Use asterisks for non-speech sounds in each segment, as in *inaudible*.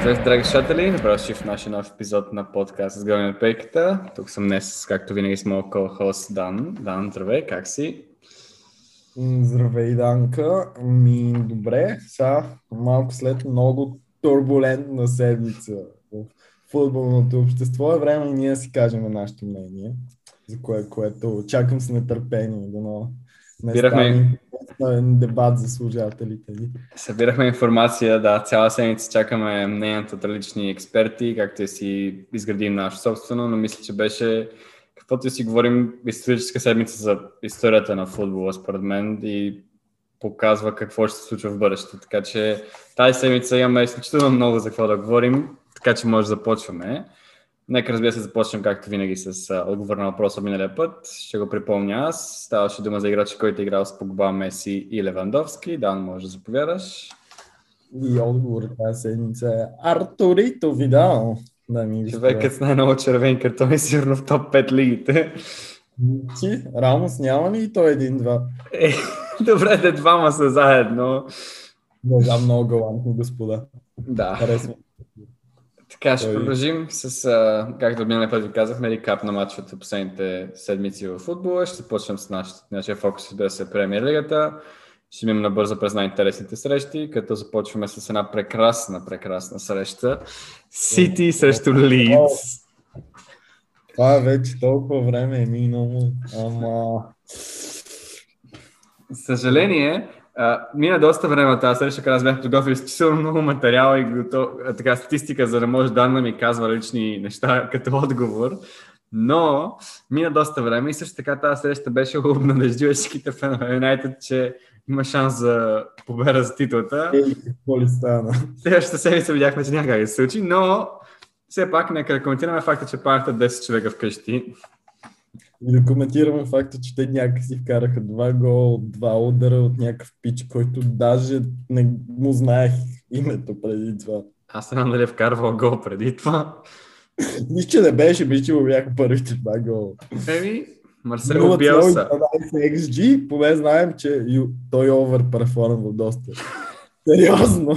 Здравейте, драги слушатели! Добре дошли в нашия нов епизод на подкаст с Гълния Пейката. Тук съм днес, както винаги, с моят хост Дан. Дан, здравей, как си? Здравей, Данка. Ми, добре, сега малко след много турбулентна седмица в футболното общество е време и ние си кажем нашето мнение, за кое, което чакам с нетърпение, дано не Събирахме... стане дебат за служателите ни. Събирахме информация, да, цяла седмица чакаме мнението от различни експерти, както си изградим наше собствено, но мисля, че беше каквото си говорим историческа седмица за историята на футбола, според мен, и показва какво ще се случва в бъдещето. Така че тази седмица имаме изключително много за какво да говорим, така че може да започваме. Нека разбира се започнем както винаги с а, отговор на въпроса миналия път. Ще го припомня аз. Ставаше дума за играчи, който е играл с Погба, Меси и Левандовски. Дан, може да заповядаш. И отговор тази седмица е Артурито Видал. Да, ми Човекът с най-много червен картон е сигурно в топ 5 лигите. Ти, Рамос няма ли и той един-два? Е, добре, де двама са заедно. Знам, много галантни господа. Да. Харесвам. Така, ще Той- продължим с, а, както миналия път ви казахме, рекап на матчовете последните седмици в футбола. Ще започнем с наш, нашия фокус, да се премиер лигата. Ще минем набързо през най-интересните срещи, като започваме с една прекрасна, прекрасна среща. Сити срещу Лидс. Това е вече толкова време е минало, ама... Съжаление, а, мина доста време тази среща, когато аз бях подготвил изключително много материал и готов, така статистика, за да може да ми казва лични неща *laughs* като отговор. Но мина доста време и също така тази среща беше обнадеждила всичките фенове на Юнайтед, че има шанс за победа за титлата. Ей, какво ли стана? Следващата седмица видяхме, че няма как да се случи, но все пак нека да коментираме факта, че панаха 10 човека вкъщи. И да коментираме факта, че те някакси вкараха два гола, два удара от някакъв пич, който даже не му знаех името преди това. Аз знам дали е вкарвал гол преди това. Нищо, че не беше, мисля, че му бяха първите два гола. Еми, Марсело Биелса. 0,12 XG, поне знаем, че той оверперформва доста. *laughs* Сериозно.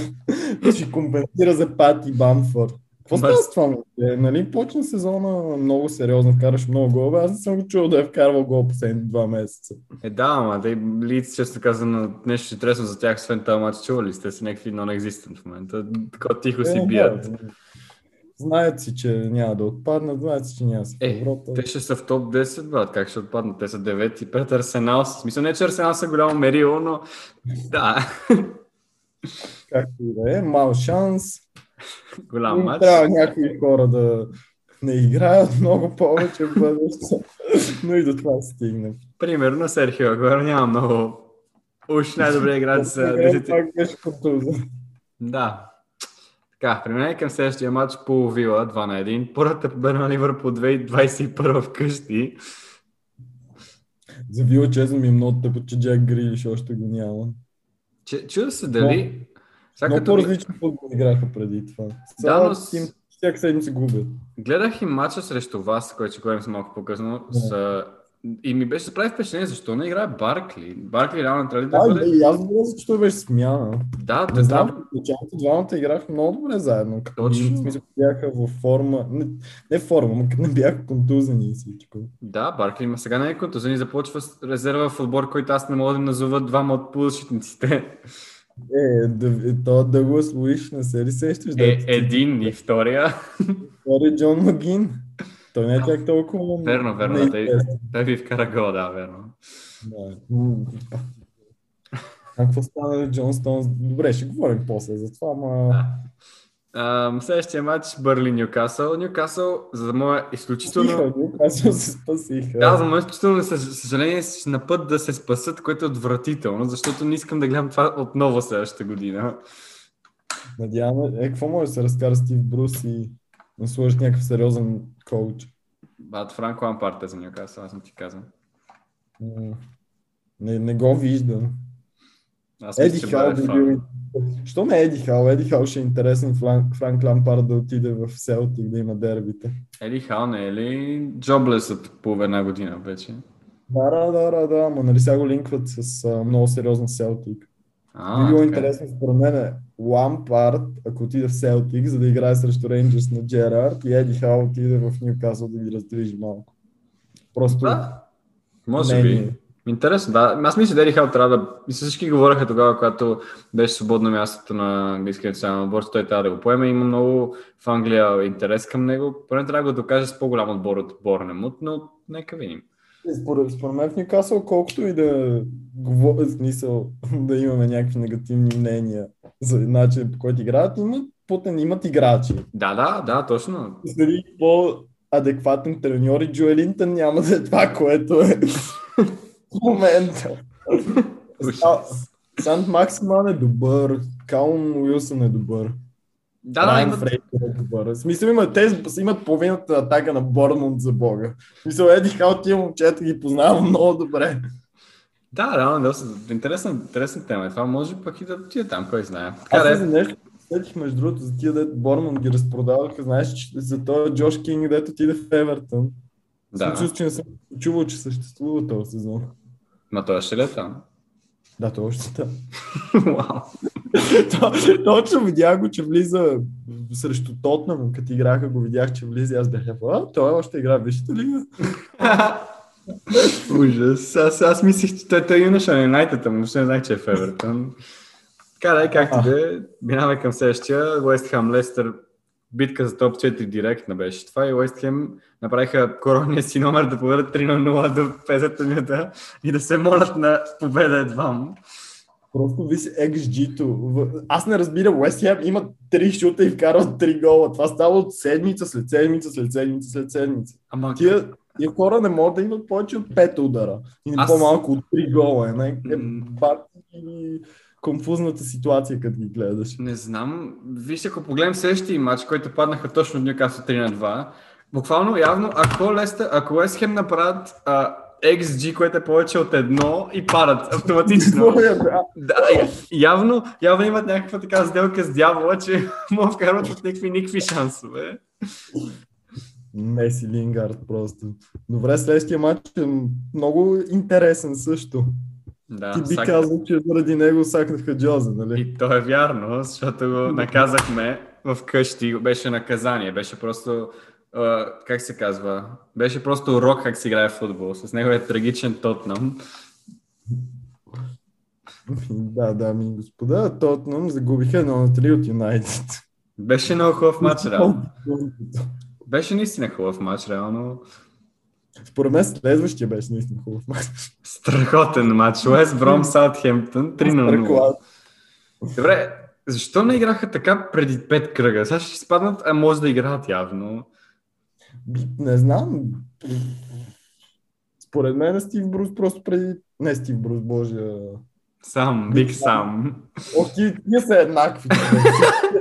Ще компенсира за Пати Бамфорд. Какво става с това? Е, нали почна сезона много сериозно, вкараш много голове. Аз не съм го чул да е вкарвал гол последните два месеца. Е, да, ама те Лиц, често казано, нещо интересно за тях, освен този матч, чували сте са някакви non-existent в момента. Така тихо си Е, бият. да. Знаят си, че няма да отпаднат, знаят си, че няма да си Е, Европа. те ще са в топ 10, брат. Как ще отпаднат? Те са 9 пред Арсенал. Смисъл не, че Арсенал са голямо мерило, но да, Както и да е, мал шанс. Голям матч. Трябва някои хора да не играят много повече в бъдеще. Но и до това стигнем. Примерно Серхио Агуеро няма много уж най-добре играч за Играе, 10. Пак беше контузен. Да. Така, преминаваме към следващия матч по Вила 2 на 1. Първата победа на Ливърпул 2021 вкъщи. За Вила честно ми е много тъпо, че Джак Грилиш още го няма. Че, чуда се дали... Сега Много ми- по-различни футбол играха преди това. Да, Сега но си им с- всяка седмица губят. Гледах и матча срещу вас, който ще говорим с малко по-късно. Да. С... И ми беше прави впечатление, защо не играе Баркли. Баркли реално трябва да Да, бъде... и аз говоря, той беше смяна. Да, Не да, знам, да. началото двамата играха много добре заедно. Точно. В смисъл, бяха в форма. Не, не форма, но не бяха контузени и всичко. Да, Баркли има сега не е контузен и започва резерва в отбор, който аз не мога да назова двама от полузащитниците. Е, да, е, то Дъглас Луиш, не се ли сещаш? Е, дето ти- един и втория. Е Джон Магин. Той не е чак толкова... Верно, верно, да, той, ви вкара гол, да, верно. Да. А какво стана на Джон Стоунс? Добре, ще говорим после за това, ама... Да. Ам, следващия матч Бърли Ньюкасъл. Ньюкасъл, за мое изключително... Нюкасъл се спасиха. Да, за мое изключително съж- съжаление са на път да се спасат, което е отвратително, защото не искам да гледам това отново следващата година. Надяваме, е, какво може да се разкара Стив Брус и да сложиш някакъв сериозен коуч? Бат Франко Лампарт е за Ньюкасъл, аз съм ти казвам. Не, не го виждам. Аз Еди Хал би бил... Що ме Еди Хал? Еди Хал ще е интересен Франк, Франк Лампард да отиде в Селтик да има дербите. Еди Хал не е ли джоблес от половина една година вече? Да, да, да, да, да, ама нали сега го линкват с а, много сериозен Селтик. А, Би било така. интересно според мен Лампард, ако отиде в Селтик, за да играе срещу Рейнджерс на Джерард и Еди Хал отиде в Ньюкасъл да ги раздвижи малко. Просто Да, може би. Интересно, да. Аз мисля, Дери Хал трябва да... Мисля, всички говореха тогава, когато беше свободно мястото на английския национален отбор, той трябва да го поеме. Има много в Англия интерес към него. Поне трябва да го докаже с по-голям отбор от Борнемут, но нека видим. Според, според мен в Ньюкасъл, колкото и да говоря смисъл *laughs* да имаме някакви негативни мнения за начин по който играят, имат, потен, имат играчи. Да, да, да, точно. Дали по-адекватен треньор и Джоелинтън няма да е това, което е *laughs* Са- Сант Максиман е добър, Каун Уилсън е добър. Да, да, Райан имат... Фрейзър е добър. В смисъл има, те имат половината атака на Бормунд за Бога. В смисъл, Еди Хал, тия момчета ги познавам много добре. Да, реално, доста интересна, интересна тема. Това може пък и да отиде там, кой знае. Така Аз да не за нещо сетих между другото за тия дето Бормунд ги разпродаваха. Знаеш, че за този Джош Кинг, дето отиде в Евертън. Да. Да, Случва, че не съм чувал, че съществува този сезон. Ще ли е там? Да, той още е *laughs* там. Точно видях го, че влиза срещу Тотнам, като играха го видях, че влиза аз бях а, той още игра, вижте ли? *laughs* Ужас. Аз, аз мислих, че той, той е юноша на Юнайтед, но въобще не знаех, че е в Евертън. Така да е, както да е. Минаваме към следващия. Уест Хам Лестър. Битка за топ 4 директна беше това и Уест Хем направиха коронния си номер да поведат 3 на 0 до 50 минута и да се молят на победа едвам. Просто виж XG-то. Аз не разбирам, Уест Хем имат 3 шута и вкарват 3 гола. Това става от седмица след седмица, след седмица, след седмица. Ама Тия, тия хора не могат да имат повече от 5 удара. И Аз- по-малко от 3 гола. Е, най- е и конфузната ситуация, като ги гледаш. Не знам. Вижте, ако погледнем следващия матч, който паднаха точно от Ньюкасъл 3 на 2, буквално явно, ако Леста, ако Уест Хем направят а, XG, което е повече от едно и падат автоматично. *laughs* Да, явно, явно имат някаква така сделка с дявола, че *laughs* му вкарват от някакви никакви шансове. Меси Лингард просто. Добре, следващия матч е много интересен също. Да, Ти би сак- казал, че заради него сакнаха Джозе, нали? И то е вярно, защото го *laughs* наказахме в къщи, беше наказание, беше просто, а, как се казва, беше просто урок как се играе в футбол, с неговия трагичен Тотнам. Да, дами и господа, Тотнам загубиха 1 на 3 от Юнайтед. Беше много хубав матч, реално. *laughs* Беше наистина хубав матч, реално. Според мен следващия беше наистина хубав матч. Страхотен матч. Уест Бром Саутхемптън 3 на 0. Страхлад. Добре, защо не играха така преди 5 кръга? Сега ще спаднат, а може да играят явно. Не знам. Според мен Стив Брус просто преди... Не Стив Брус, боже. Сам, Биг Сам. Ти, тия са еднакви. *laughs*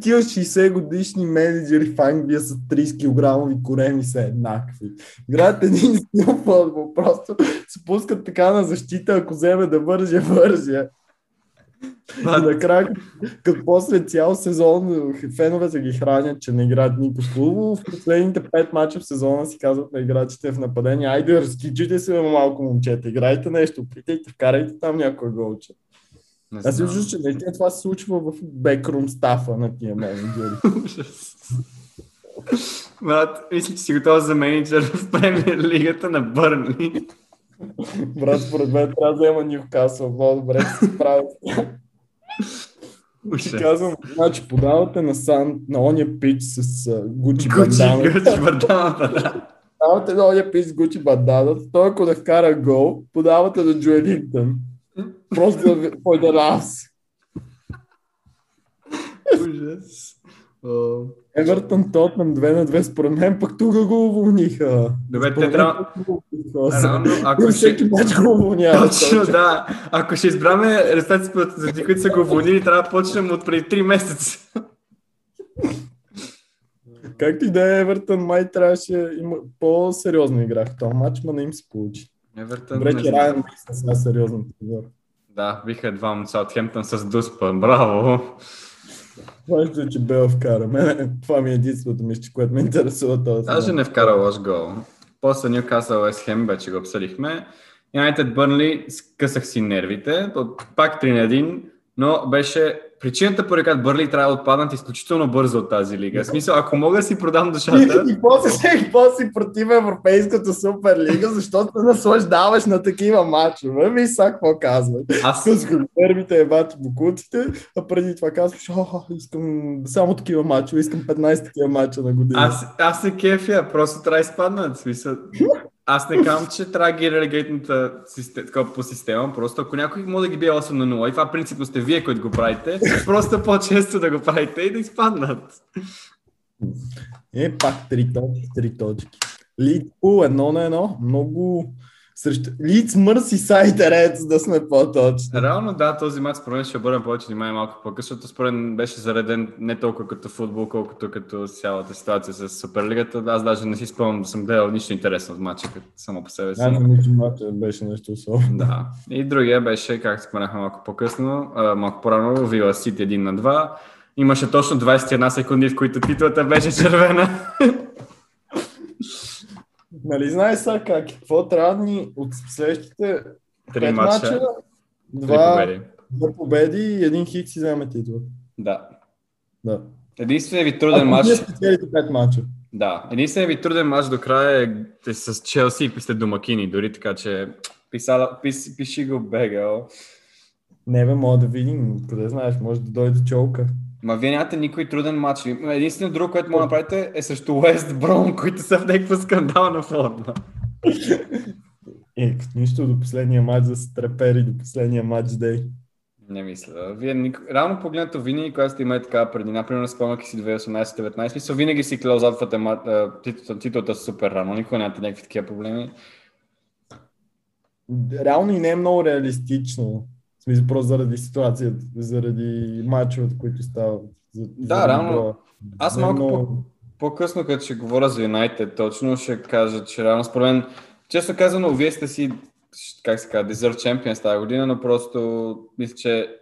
Тия 60 годишни менеджери в Англия с 30 кг кореми са еднакви. Играят един стил футбол, просто се пускат така на защита, ако вземе да върже, върже. И накрая, като- после цял сезон феновете ги хранят, че не играят хубаво, в последните 5 мача в сезона си казват на играчите в нападение, айде разкичите се малко момчета, играйте нещо, опитайте, вкарайте там някой голче. Не Аз виждам, че наистина това се случва в бекрум стафа на тия менеджери. *laughs* Брат, мисля, че си готов за менеджер в премиер лигата на Бърнли. Брат, според мен трябва да взема Ньюкасъл, много добре се справя. Ти казвам, значи подавате на Сан, на ония пич с Гучи бандана. Гучи, бандамата, да. Подавате на ония пич с Гучи бандана. Той ако да вкара гол, подавате на Джуелинтън. Просто да for the laughs. Ужас. Евертън Тотнам 2 на 2, според мен пък тук го уволниха. Добре, те трябва- уволниха. Реално, ако ще... всеки мач го уволнява. Точно, да. Ако ще избраме резултатите, за тези, които са го уволнили, трябва да почнем от преди 3 месеца. Както и да е, Евертън май трябваше има по-сериозна игра в този матч, но не им се получи. Евертън, Добре, не. Райан наистина сега сериозно отбор. Да, биха едва от Саутхемптън с Дуспа. Браво! Важно е, че Бел вкара. Мене, това ми е единственото мисля, което ме интересува този Даже не вкара лош гол. После Ньюкасъл Уест Хем вече го обсъдихме. Юнайтед Бърнли скъсах си нервите, пак 3 на 1, но беше причината, поради която Бърли трябва да отпаднат изключително бързо от тази лига. В смисъл, ако мога да си продам душата... И, после, и после си против Европейската суперлига, защото се наслаждаваш на такива матчове. Ви сега какво казват. Аз... С нервите е бати букуците, а преди това казваш, искам само такива матчове, искам 15 такива матча на година. Аз, аз се кефя, просто трябва да изпаднат. Смисъл, аз не казвам, че трябва да ги релегейтната по система, просто ако някой може да ги бие 8 на 0, и това принципно сте вие, които го правите, просто по-често да го правите и да изпаднат. Е, пак три три точки. Литпул едно на едно, много срещу Лиц Мърси Сайдерец, да сме по-точни. Реално да, този матч според мен ще обърна повече внимание малко по-късно, защото според мен беше зареден не толкова като футбол, колкото като цялата ситуация с Суперлигата. Аз даже не си спомням да съм гледал нищо интересно от матча, като само по себе си. Да, матча беше нещо особено. Да. И другия беше, как споменахме малко по-късно, малко по-рано, Вила Сити 1 на 2. Имаше точно 21 секунди, в които титлата беше червена. *laughs* Нали знаеш сега как? Какво трябва да ни от следващите Три мача, два, победи. два победи и един хик си вземе титла. Да. Да. Единственият ви труден матч... Ако пет мача. Да. Единственият ви труден матч до края е, е с Челси и сте домакини, дори така че писала, пис, пиши го бегал. Не бе, мога да видим, къде знаеш, може да дойде чолка. Ма вие нямате никой труден матч. Единствено друго, което мога да направите е срещу Уест Брон, които са в някаква скандална форма. Е, като нищо до последния матч да се трепери, до последния матч дей. Не мисля. Вие ник... Рано погледнато винаги, когато сте имали така преди, например, спомняки си 2018-19, мисля, винаги си клеозатвате титулата, титулата супер рано. Никога нямате някакви такива проблеми. Реално и не е много реалистично смисъл, просто заради ситуацията, заради мачовете, които стават. За, да, за реално. Аз малко много... по, по-късно, като ще говоря за Юнайтед, точно ще кажа, че реално според мен, често казано, вие сте си, как се казва, Desert Champions тази година, но просто мисля, че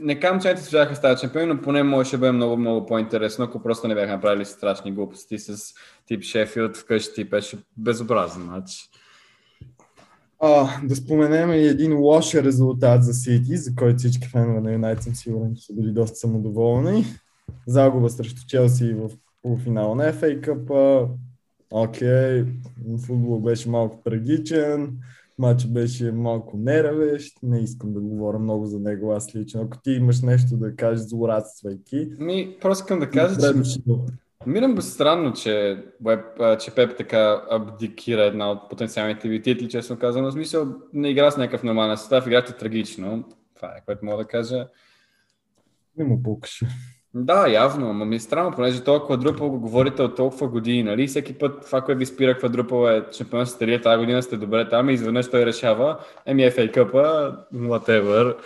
не казвам, че не се да стават чемпиони, но поне може да бъде много, много по-интересно, ако просто не бяха направили страшни глупости с тип Шефилд вкъщи, беше безобразен матч. А, да споменем и един лош резултат за Сити, за който всички фенове на Юнайтед съм сигурен, че са били доста самодоволни. Загуба срещу Челси в полуфинала на FA Cup. Окей, футбол беше малко трагичен, матч беше малко неравещ, не искам да говоря много за него аз лично. Ако ти имаш нещо да кажеш злорадствайки... Ми, просто искам да кажа, че Мирам го странно, че, че Пеп така абдикира една от потенциалните ви титли, честно казано. В смисъл, не игра с някакъв нормален състав, играте трагично. Това е, което мога да кажа. Не му пукаше. Да, явно, но ми е странно, понеже толкова квадрупъл го говорите от толкова години, нали? Всеки път това, което ви спира квадрупъл е шампионската лига, тази година сте добре там и изведнъж той решава, еми FA Cup, whatever.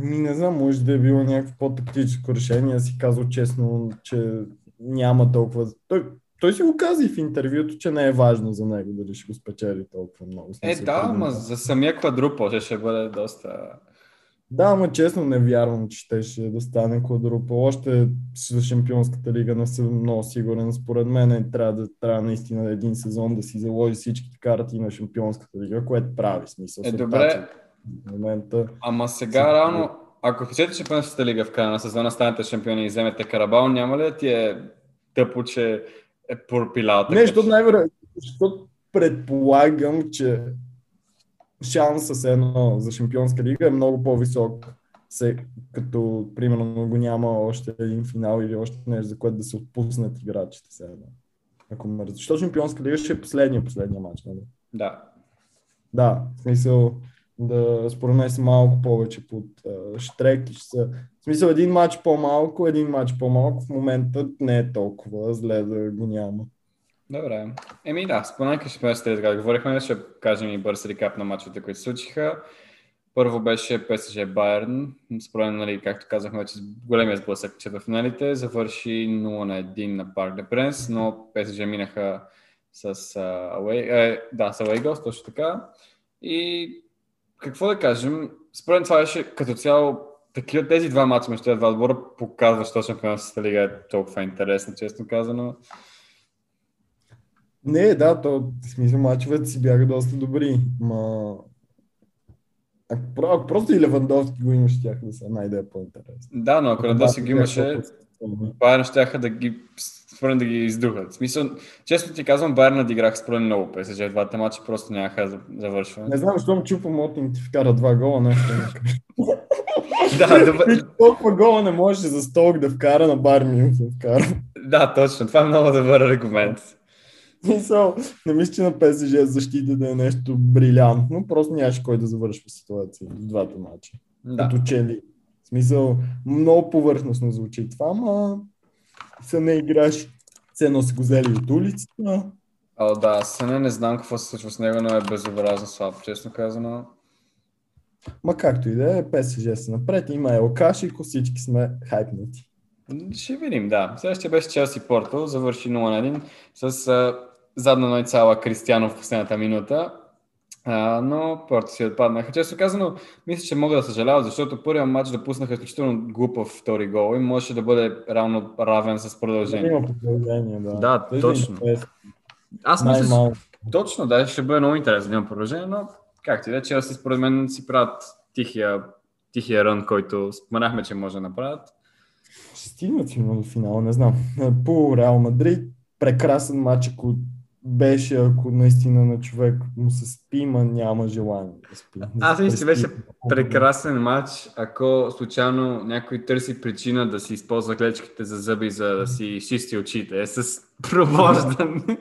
Ми не знам, може да е било някакво по-тактическо решение. Си казал честно, че няма толкова... Той, той си го каза и в интервюто, че не е важно за него дали ще го спечели толкова много. Е, да, ама за самия квадрупъл ще, бъде доста... Да, ама честно не вярвам, че ще, ще да стане квадрупъл. Още за Шампионската лига не съм много сигурен. Според мен трябва, да, трябва наистина един сезон да си заложи всички карти на Шампионската лига, което прави смисъл. Е, добре, в момента. Ама сега реално, ако спечелите шампионската лига в края на сезона, станете шампиони и вземете Карабал, няма ли да ти е тъпо, че е пропилял Не, защото най-вероятно, защото предполагам, че шанса с едно за шампионска лига е много по-висок, се, като примерно го няма още един финал или още нещо, за което да се отпуснат играчите сега. Ако ме Защото шампионска лига ще е последния, последния матч, нали? Да. Да, в смисъл, да според мен са малко повече под uh, штрек ще са... В смисъл един матч по-малко, един матч по-малко в момента не е толкова зле да го няма. Добре. Еми да, споменаха ще сме така говорихме, ще кажем и бърз рекап на матчите, които се случиха. Първо беше ПСЖ Байерн, според нали, както казахме вече, големия сблъсък, че в финалите завърши 0 на 1 на Парк де Пренс, но ПСЖ минаха с uh, away, uh, да, с away точно така. И какво да кажем, според това беше като цяло такива тези два мача между тези два отбора показва, точно Шампионската лига е толкова интересна, честно казано. Не, да, то в смисъл мачовете си бяха доста добри. Ма... Ако, ако просто и Левандовски го имаше, тях да са най-да по-интересно. Да, но ако си ги имаше, Байерн ще да ги според да ги издухат. В смисъл, често ти казвам, Байерн надиграха според много ПСЖ. Двата мача просто нямаха за завършване. Не знам, защо му чупа Мотин ти вкара два гола, нещо *laughs* да, добър... Толкова гола не можеше за столк да вкара на Байерн да вкара. Да, точно. Това е много добър аргумент. Мисъл, не мисля, че на ПСЖ защитата е нещо брилянтно, просто нямаше кой да завършва ситуация в двата мача. Да. Като чели. В смисъл, много повърхностно звучи това, ма са не играш, ценно са го взели от улицата. О, да, Съне не знам какво се случва с него, но е безобразно слаб, честно казано. Ма както и да е, ПСЖ са напред, има Елкаш и всички сме хайпнати. Ще видим, да. Следващия беше Челси Порто, завърши 0 на 1 с а, задна ной цяла Кристиано в последната минута. А, но Порто си отпаднаха. Често казано, мисля, че мога да съжаляват, защото първият матч да пуснаха изключително глупав втори гол и можеше да бъде равно равен с продължение. Има продължение, да. Да, Той точно. Аз мисля, точно, да, ще бъде много интересно да има продължение, но както и да, Челси според мен си правят тихия, тихия рън, който споменахме, че може да направят. Ще стигнат си до финала, не знам. По Реал Мадрид, прекрасен матч, ако беше, ако наистина на човек му се спи, ма няма желание да спи. Аз мисля, че беше прекрасен матч, ако случайно някой търси причина да си използва клечките за зъби, за да си чисти очите. Е с пробождане.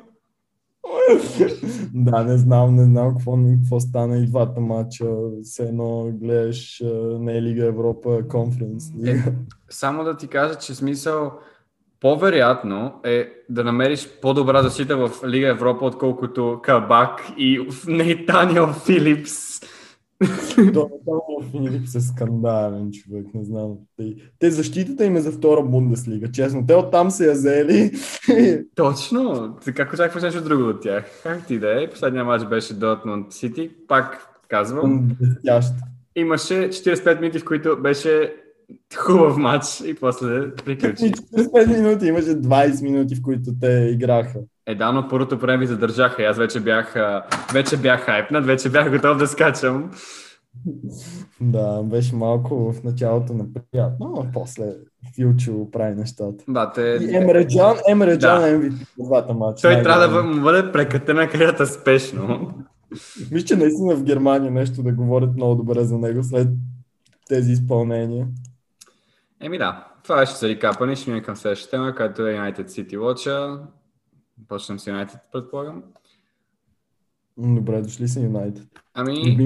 *laughs* да, не знам, не знам какво, какво стана и двата матча. Все едно гледаш не Лига Европа, конференс. Е, само да ти кажа, че смисъл по-вероятно е да намериш по-добра защита в Лига Европа, отколкото Кабак и Нейтаниел Филипс. Нейтаниел Филипс е скандален човек, не знам. Те, те защитата им е за втора Бундеслига, честно. Те оттам се я взели. *laughs* Точно. Как очакваш нещо друго от тях? Как ти да е? Последният матч беше Дортмунд Сити. Пак казвам. Имаше 45 минути, в които беше хубав матч и после приключи. 45 минути, имаше 20 минути, в които те играха. Е, да, но първото време ви задържаха. Аз вече бях, вече бях хайпнат, вече бях готов да скачам. Да, беше малко в началото неприятно, но после Филчо прави нещата. Да, те... И Емреджан, Емреджан да. MVP в двата мача. Той трябва да му бъде прекратена кариерата спешно. Мисля, че наистина в Германия нещо да говорят много добре за него след тези изпълнения. Еми да, това беше за рекапане. Ще минем към следващата тема, която е United City Watch. Почнем с United, предполагам. Добре, дошли са United. Ами,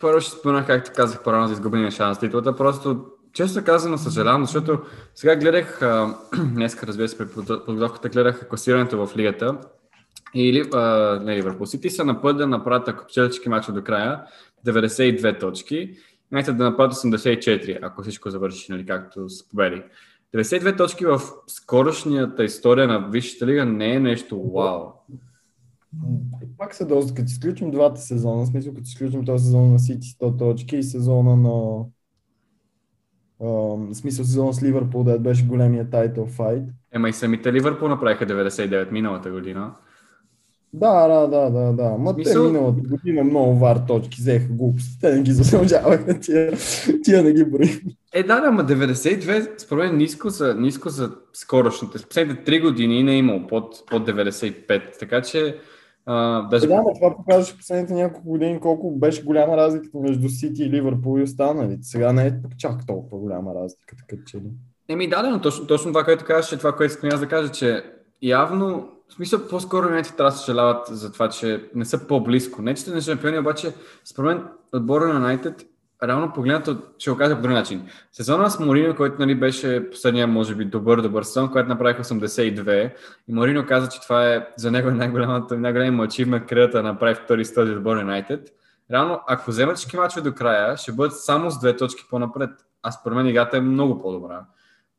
първо ще спомена, както казах по-рано за изгубения шанс титлата. Просто, често казано, съжалявам, защото сега гледах, *clears throat* днес, разбира се, при подготовката гледах класирането в лигата и а, не Ливърпул Сити са на път да направят, ако всички мачове до края, 92 точки Юнайтед да направят 84, ако всичко завърши, нали, както с победи. 92 точки в скорошнията история на Висшата лига не е нещо вау. Пак са доста, като изключим двата сезона, в смисъл като изключим този сезон на Сити 100 точки и сезона на в смисъл сезон с Ливърпул, да беше големия тайтл файт. Ема и самите Ливърпул направиха 99 миналата година. Да, да, да, да, да. Ма Мисъл... те миналата година много вар точки взеха глупости. Те не ги заслужаваха, тия, тия не ги брои. Е, да, да, ма 92 според мен ниско за, ниско за скорошните. С последните 3 години не е имал под, под 95, така че а, даже... Е, да, но това показваше последните няколко години колко беше голяма разликата между Сити и Ливърпул и останалите. Сега не е чак толкова голяма разлика, така че ли. Еми да, но точно, точно това, което казваш, е това, което искам аз да кажа, че явно в смисъл, по-скоро не трябва да съжаляват за това, че не са по-близко. Не, че сте не шампиони, обаче, според мен, отбора на United, реално погледнато, ще го кажа по друг начин. Сезона с Морино, който нали, беше последния, може би, добър, добър сезон, който направих 82, и Морино каза, че това е за него най-голямата, най-големия му ачивмент крията да направи втори стоди отбор на United. Реално, ако вземат всички мачове до края, ще бъдат само с две точки по-напред. А според мен играта е много по-добра.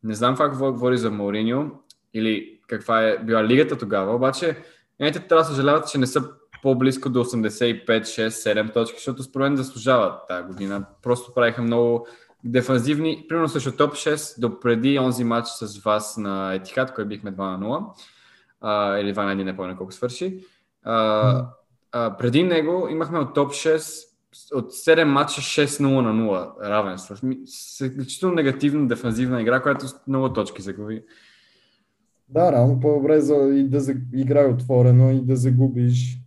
Не знам какво говори за Мориньо или каква е била лигата тогава, обаче Юнайтед трябва да съжаляват, че не са по-близко до 85, 6, 7 точки, защото според мен заслужават тази година. Просто правиха много дефанзивни, примерно също топ 6 до преди онзи матч с вас на Етихат, който бихме 2 на 0. а, или 2 на 1, не помня колко свърши. А, а, преди него имахме от топ 6 от 7 матча 6-0 на 0 равенство. Изключително негативна дефанзивна игра, която с много точки загуби. Да, рано по-добре за, и да играе отворено и да загубиш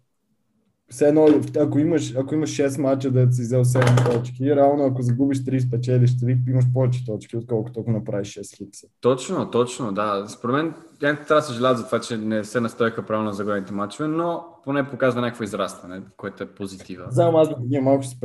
все едно, ако имаш, ако имаш 6 мача да си взел 7 точки, реално ако загубиш 3, спечелиш 3, имаш повече точки, отколкото ако направиш 6 хикса. Точно, точно, да. Според мен, трябва да съжаляват за това, че не се настояха правилно за големите мачове, но поне показва някакво израстване, което е позитива. Знам, аз да малко се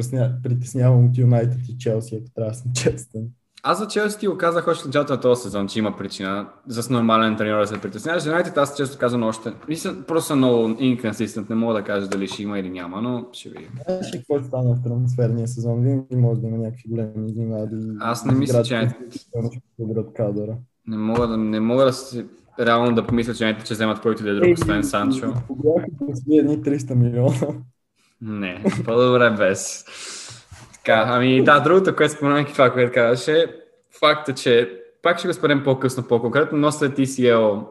притеснявам от Юнайтед и Челси, ако трябва да съм честен. Аз за Челси ти го казах още в началото на този сезон, че има причина за с нормален треньор да се притесняваш. За Юнайтед аз често казвам още. Мисля, просто съм много инконсистент, не мога да кажа дали ще има или няма, но ще видим. Знаеш ли какво ще стане в трансферния сезон? Винаги може да има някакви големи изненади. Аз не мисля, че кадъра. Не мога да, не мога да си реално да помисля, че ще вземат който да е друг, освен Санчо. Бяха едни 300 милиона. Не, по-добре без. Така, ами да, другото, което споменах това, което казваше, факта, че пак ще го спорим по-късно, по-конкретно, но след ECL,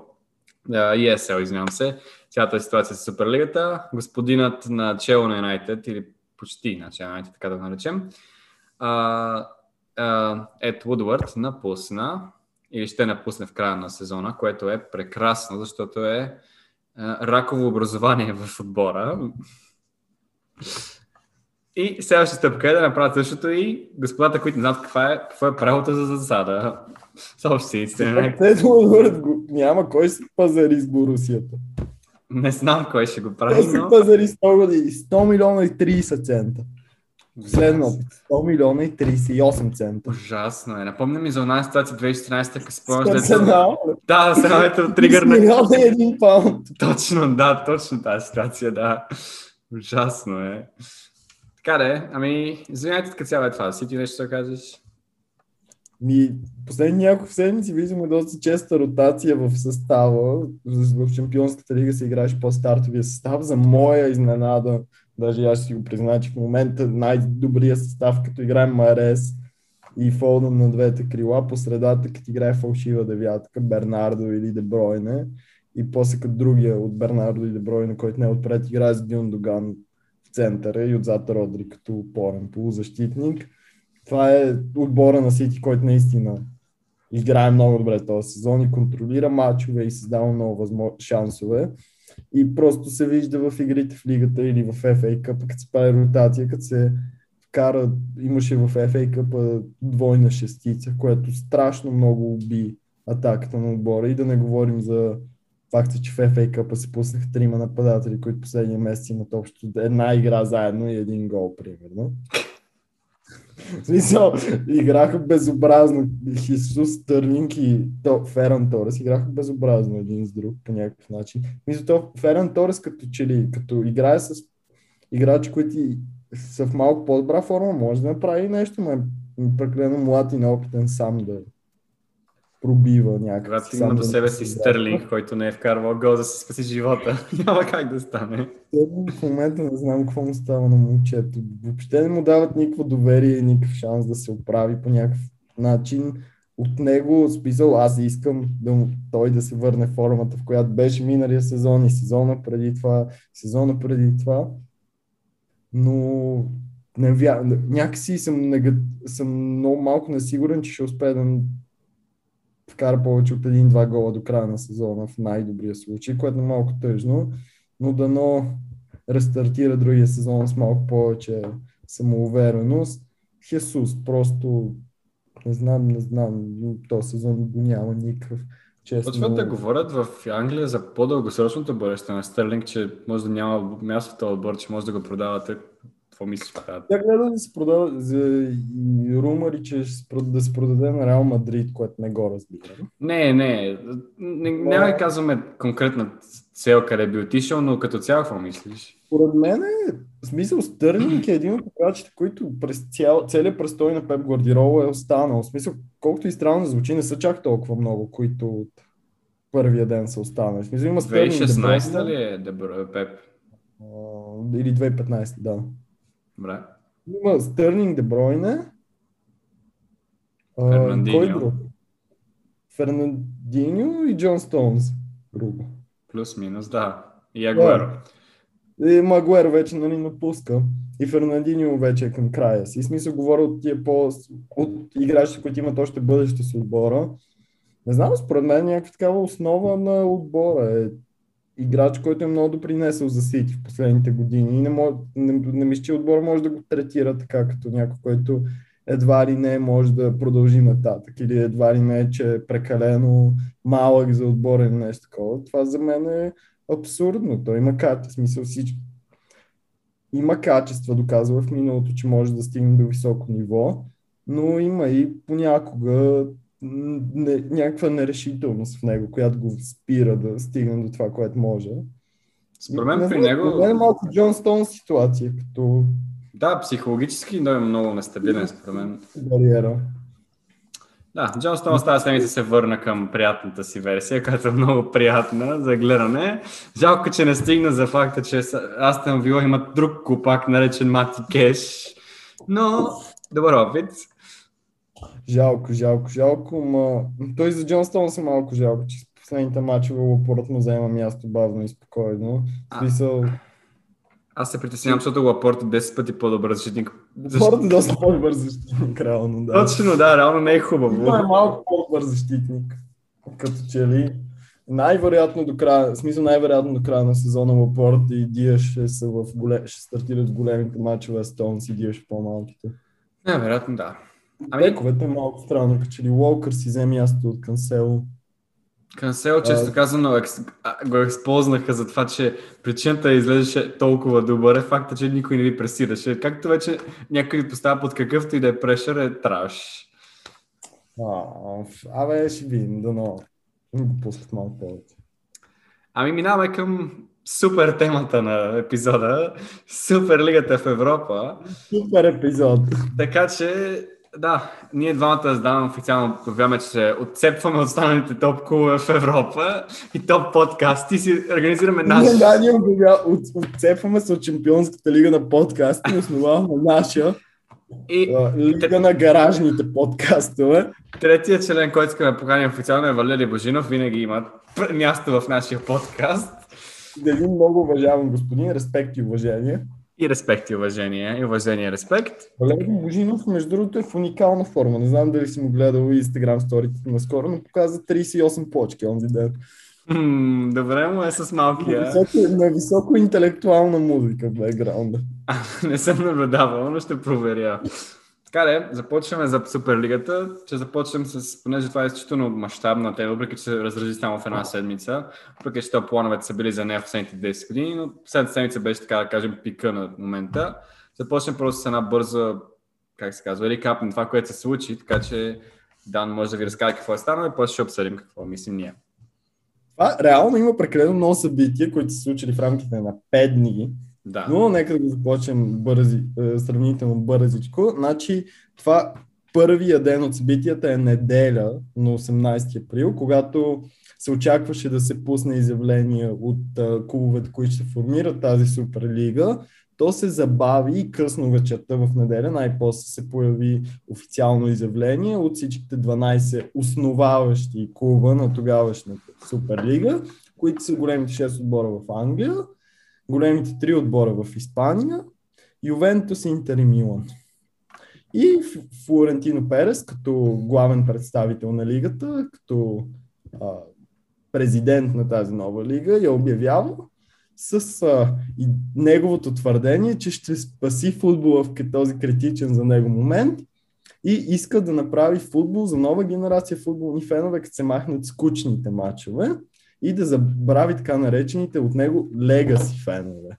uh, ESL, извинявам се, цялата ситуация с Суперлигата, господинът на чело на Юнайтед, или почти на чело на Юнайтед, така да го наречем, uh, uh, Ед Вудвард напусна, или ще напусне в края на сезона, което е прекрасно, защото е uh, раково образование в отбора. И следващата стъпка е да направят същото и господата, които не знаят каква е, какво е правото за засада. Собствениците. Не, няма кой се пазари с Борусията. Не знам кой ще го прави, но... пазари 100 години, 100 милиона и 30 цента. Последно, 100 милиона и 38 цента. Ужасно е. Напомня ми за една ситуация 2014, като си помняш да Да, да се ето тригър на... милиона и един паунд. Точно, да, точно тази ситуация, да. Ужасно е. Така да ами, извинявайте така цяло е това. Си ти нещо да кажеш? Ми, последни няколко седмици виждаме доста честа ротация в състава. В Чемпионската лига се играеш по-стартовия състав. За моя изненада, даже аз ще си го призная, че в момента най-добрият състав, като играем Марес и Фолдън на двете крила, по средата, като играе фалшива девятка, Бернардо или Дебройне, и после като другия от Бернардо и Дебройне, който не е отпред, играе с Дюндоган центъра и отзад Родри като опорен полузащитник. Това е отбора на Сити, който наистина играе много добре този сезон и контролира матчове и създава много възможно... шансове. И просто се вижда в игрите в лигата или в FA Cup, като се прави ротация, като се кара, имаше в FA Cup двойна шестица, което страшно много уби атаката на отбора и да не говорим за Факт е, че в FA Cup се пуснаха трима нападатели, които последния месец имат общо една игра заедно и един гол, примерно. В смисъл, играха безобразно. Хисус, Търлинг и то, Феран Торес играха безобразно един с друг по някакъв начин. Мисля, то Феран Торес като че ли, като играе с играчи, които са в малко по-добра форма, може да направи нещо, но е прекалено млад и неопитен сам да, пробива някакъв. Когато има до себе си Стърлинг, който не е вкарвал гол да си спаси живота, *laughs* няма как да стане. В момента не знам какво му става на момчето. Въобще не му дават никакво доверие и никакъв шанс да се оправи по някакъв начин. От него списал аз искам да му, той да се върне в формата, в която беше миналия сезон и сезона преди това, сезона преди това. Но не вя... някакси съм, нега... съм много малко несигурен, че ще успее да вкара повече от един-два гола до края на сезона в най-добрия случай, което е малко тъжно, но дано рестартира другия сезон с малко повече самоувереност. Хесус, просто не знам, не знам, този сезон го няма никакъв. Честно. Почват да говорят в Англия за по-дългосрочното бъдеще на Стърлинг, че може да няма място в този отбор, че може да го продавате какво мислиш по тази? Тя гледа да се продава за румъри, че да се продаде на Реал Мадрид, което не го разбира. Не, не. не няма да казваме конкретна цел къде би отишъл, но като цяло какво мислиш? Поред мен е, в смисъл Стърнинг е един от играчите, които през цял, целият престой на Пеп Гвардирола е останал. В смисъл, колкото и странно звучи, не са чак толкова много, които от първия ден са останали. В смисъл, има 2016 ли е Пеп? Или 2015, да. Добре. Има Стърнинг Дебройне. Фернандиньо. Кой друг? Фернандиньо и Джон Стоунс. Грубо. Плюс-минус, да. И Агуеро. И Магуер вече нали, напуска. И Фернандиньо вече е към края си. И смисъл говоря от тия по... от играчите, които имат още бъдеще с отбора. Не знам, според мен някаква такава основа на отбора е играч, който е много допринесъл за Сити в последните години. И не, мож, не, не мисля, че отбор може да го третира така, като някой, който едва ли не може да продължи нататък или едва ли не, че е прекалено малък за отбора или нещо такова. Това за мен е абсурдно. Той има качество, смисъл всички. Има качества, доказва в миналото, че може да стигне до високо ниво, но има и понякога не, някаква нерешителност в него, която го спира да стигне до това, което може. Според мен при него... Това е малко Джон Стоун ситуация, като... Да, психологически той е много нестабилен, според мен. Бариера. Да, Джон Стоун тази седмица се върна към приятната си версия, която е много приятна за гледане. Жалко, че не стигна за факта, че Астен Вила има друг купак, наречен Мати Кеш. Но, добър опит. Жалко, жалко, жалко, ма... Той за Джон Стоун се малко жалко, че в последните матчове Лапорт му взема място бавно и спокойно. Смисъл... Аз се притеснявам, защото Лапорт е 10 пъти по-добър защитник. Лапорт е доста по-добър защитник, реално, да. Точно, да, реално не е хубаво. Той е малко по-добър защитник, като че ли. Най-вероятно до края, в смисъл най-вероятно до края на сезона Лапорт и Диаш ще, са в голем, ще стартират в големите матчове, Стоунс и Диаш по-малките. Най-вероятно да. Ами... Бековете е малко странно, като че ли Уолкър си взе място от Кансело. Кансело, често казано, го използваха за това, че причината излезеше толкова добър е факта, че никой не ви пресираше. Както вече някой поставя под какъвто и да е прешър, е траш. А, абе, ще видим, дано го пускат малко повече. Ами минаваме към супер темата на епизода. Супер лигата в Европа. Супер епизод. Така че да, ние двамата задаваме официално обявяваме, че се отцепваме от останалите топ клубове в Европа и топ подкасти си организираме наш... Да, ние от, отцепваме се от Чемпионската лига на подкасти основаваме наша и... Лига на гаражните подкастове. Третия член, който искаме да поканим официално е Валерий Божинов. Винаги има място в нашия подкаст. Един много уважаван господин, респект и уважение. И респект и уважение. И уважение и респект. Валерий Божинов, между другото, е в уникална форма. Не знам дали си му гледал и Instagram сторите наскоро, но показа 38 почки онзи ден. добре му е с малкия. На високо, на високо интелектуална музика в бекграунда. *laughs* не съм наблюдавал, но ще проверя. Така де, започваме за Суперлигата. Ще започнем с, понеже това е изключително мащабна тема, въпреки че се разрази само в една седмица, въпреки че плановете са били за нея в последните 10 години, но последната седмица беше така да кажем пика на момента. Започнем просто с една бърза, как се казва, рекап на това, което се случи, така че Дан може да ви разкаже какво е станало и после ще обсъдим какво мислим ние. Това реално има прекалено много събития, които се случили в рамките на 5 дни да. Но нека да го започнем бързи, е, сравнително бързичко. Значи, това първия ден от събитията е неделя на 18 април, когато се очакваше да се пусне изявление от uh, клубовете, които ще формират тази суперлига. То се забави късно вечерта в неделя. Най-после се появи официално изявление от всичките 12 основаващи клуба на тогавашната суперлига, които са големите 6 отбора в Англия големите три отбора в Испания, Ювентус, Интер и Милан. И Флорентино Перес, като главен представител на лигата, като а, президент на тази нова лига, я обявява с а, и неговото твърдение, че ще спаси футбола в този критичен за него момент и иска да направи футбол за нова генерация футболни фенове, като се махнат скучните матчове и да забрави така наречените от него легаси фенове.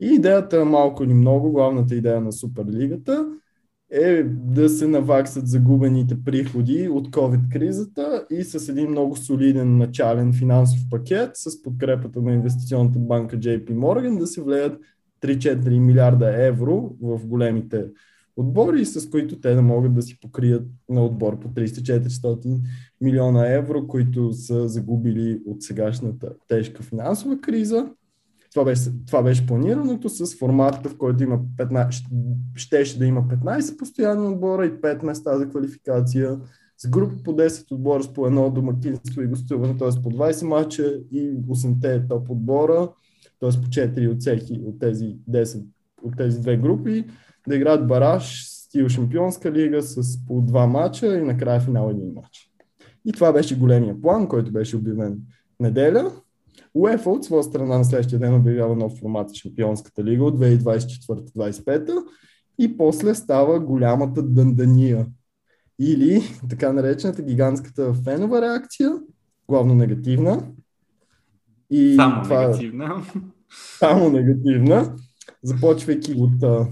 И идеята малко или много, главната идея на Суперлигата е да се наваксат загубените приходи от COVID-кризата и с един много солиден начален финансов пакет с подкрепата на инвестиционната банка JP Morgan да се влеят 3-4 милиарда евро в големите отбори, с които те да могат да си покрият на отбор по 300-400 милиона евро, които са загубили от сегашната тежка финансова криза. Това беше, това беше планираното с формата, в който има 15, щеше да има 15 постоянни отбора и 5 места за квалификация с групи по 10 отбора с по едно домакинство и гостуване, т.е. по 20 мача и 8-те топ отбора, т.е. по 4 от всеки от тези 10 от тези две групи, да играят бараж, стил Шампионска лига с по два мача и накрая финал един матч. И това беше големия план, който беше обявен неделя. УЕФА от своя страна на следващия ден обявява нов формат на Шампионската лига от 2024-2025 и после става голямата дъндания. Или така наречената гигантската фенова реакция, главно негативна. И само това, негативна. Само негативна. Започвайки от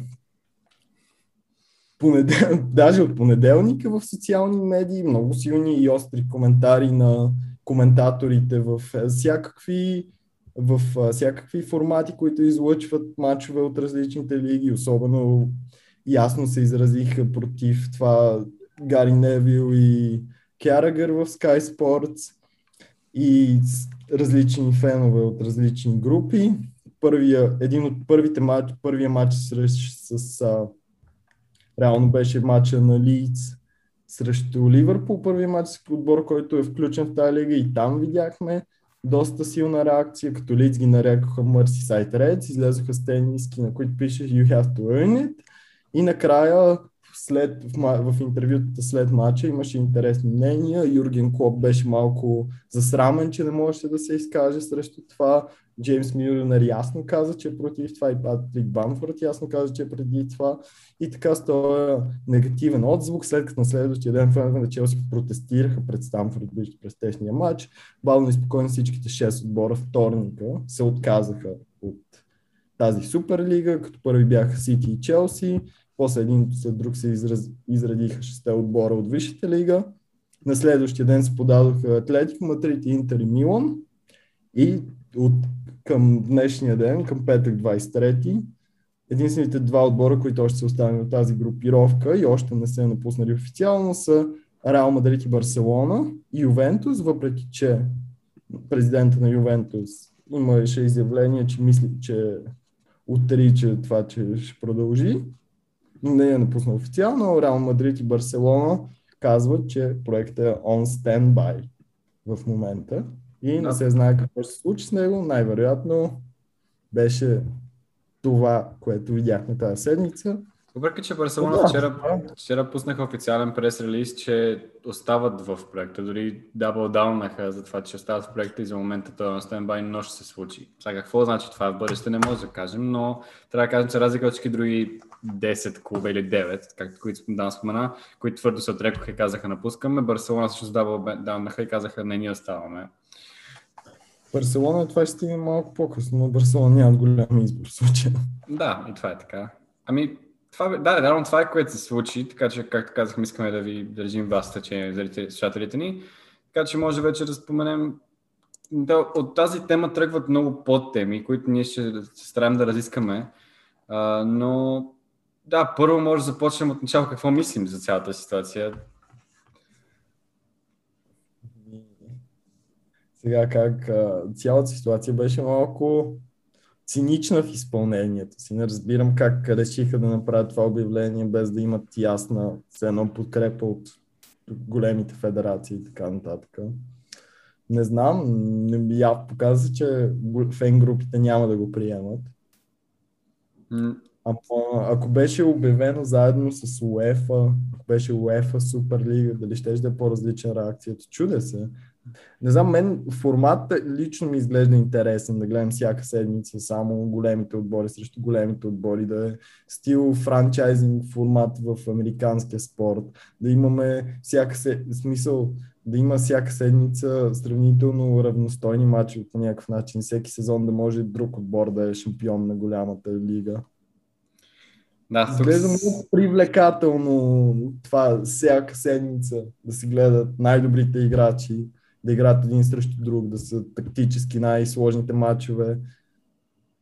понедел... *laughs* даже от понеделника в социални медии, много силни и остри коментари на коментаторите в всякакви, в всякакви формати, които излъчват матчове от различните лиги, особено ясно се изразиха против това Гари Невил и Кярагър в Sky Sports и различни фенове от различни групи. Първия, един от първите матч, първия матч с, с а, реално беше матча на Лиц срещу Ливърпул, първи матч с отбор, който е включен в тази лига и там видяхме доста силна реакция, като Лиц ги нарекоха Merseyside Reds, излезоха с тениски, на които пише You have to earn it. И накрая след, в, в интервютата след матча имаше интересни мнения. Юрген Клоп беше малко засрамен, че не можеше да се изкаже срещу това. Джеймс Мюрнер ясно каза, че е против това и Патрик Бамфорд ясно каза, че е преди това. И така с този негативен отзвук, след като на следващия ден фенове на Челси протестираха пред Стамфорд Бридж през техния матч, бавно и спокойно всичките 6 отбора вторника се отказаха от тази суперлига, като първи бяха Сити и Челси, после един след друг се израз, изредиха шесте отбора от Висшата лига. На следващия ден се подадоха Атлетико, Матрид, Интер и Милан. И от към днешния ден, към петък 23 единствените два отбора, които още са оставени от тази групировка и още не се напуснали официално са Реал Мадрид и Барселона и Ювентус, въпреки че президента на Ювентус имаше изявление, че мисли, че отрича това, че ще продължи не я напусна официално. Реал Мадрид и Барселона казват, че проектът е on standby в момента и не се знае какво ще се случи с него. Най-вероятно беше това, което видяхме тази седмица. Въпреки, че Барселона да, вчера, да. вчера пуснаха официален прес-релиз, че остават в проекта. Дори даблдаунаха за това, че остават в проекта и за момента това на стендбай, но ще се случи. Сега какво значи това в бъдеще не може да кажем, но трябва да кажем, че разлика от всички други 10 клуба или 9, както които да спомена, които твърдо се отрекоха и казаха напускаме, Барселона също даблдаунаха и казаха не ние оставаме. Барселона това ще стигне малко по-късно, но Барселона няма голям избор в случая. Да, и това е така. Ами, това, да, реално това е което се случи, така че, както казахме, искаме да ви държим вас течение за слушателите ни. Така че може вече да споменем да, от тази тема тръгват много подтеми, които ние ще се стараем да разискаме. А, но да, първо може да започнем от начало какво мислим за цялата ситуация. Сега как цялата ситуация беше малко цинична в изпълнението си. Не разбирам как решиха да направят това обявление без да имат ясна едно подкрепа от големите федерации и така нататък. Не знам, не я показва, че фен групите няма да го приемат. Mm. А, ако беше обявено заедно с УЕФА, ако беше УЕФА Суперлига, дали ще да е по-различна реакцията? Чуде се. Не знам, мен форматът лично ми изглежда интересен да гледам всяка седмица само големите отбори срещу големите отбори, да е стил франчайзинг формат в американския спорт, да имаме всяка се... смисъл да има всяка седмица сравнително равностойни матчи по някакъв начин, всеки сезон да може друг отбор да е шампион на голямата лига. Да, тук... Изглежда много привлекателно това всяка седмица да се гледат най-добрите играчи да играят един срещу друг, да са тактически най-сложните матчове,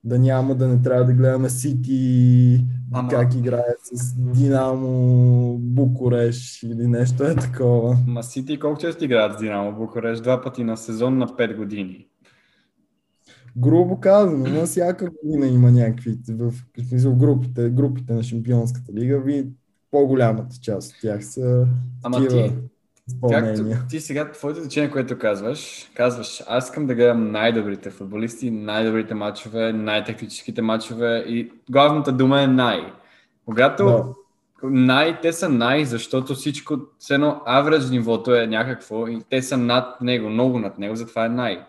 да няма да не трябва да гледаме Сити Ама... как играят с Динамо Букуреш или нещо е такова. Ма Сити колко често играят с Динамо Букуреш? Два пъти на сезон на 5 години. Грубо казано, на всяка година има някакви в, в групите, групите на Шампионската лига, ви по-голямата част от тях са Ама такива. ти. Както ти сега, твоето течение, което казваш, казваш, аз искам да гледам най-добрите футболисти, най-добрите матчове, най-тактическите матчове и главната дума е най. Когато Да. най, те са най, защото всичко, все едно, average нивото е някакво и те са над него, много над него, затова е най.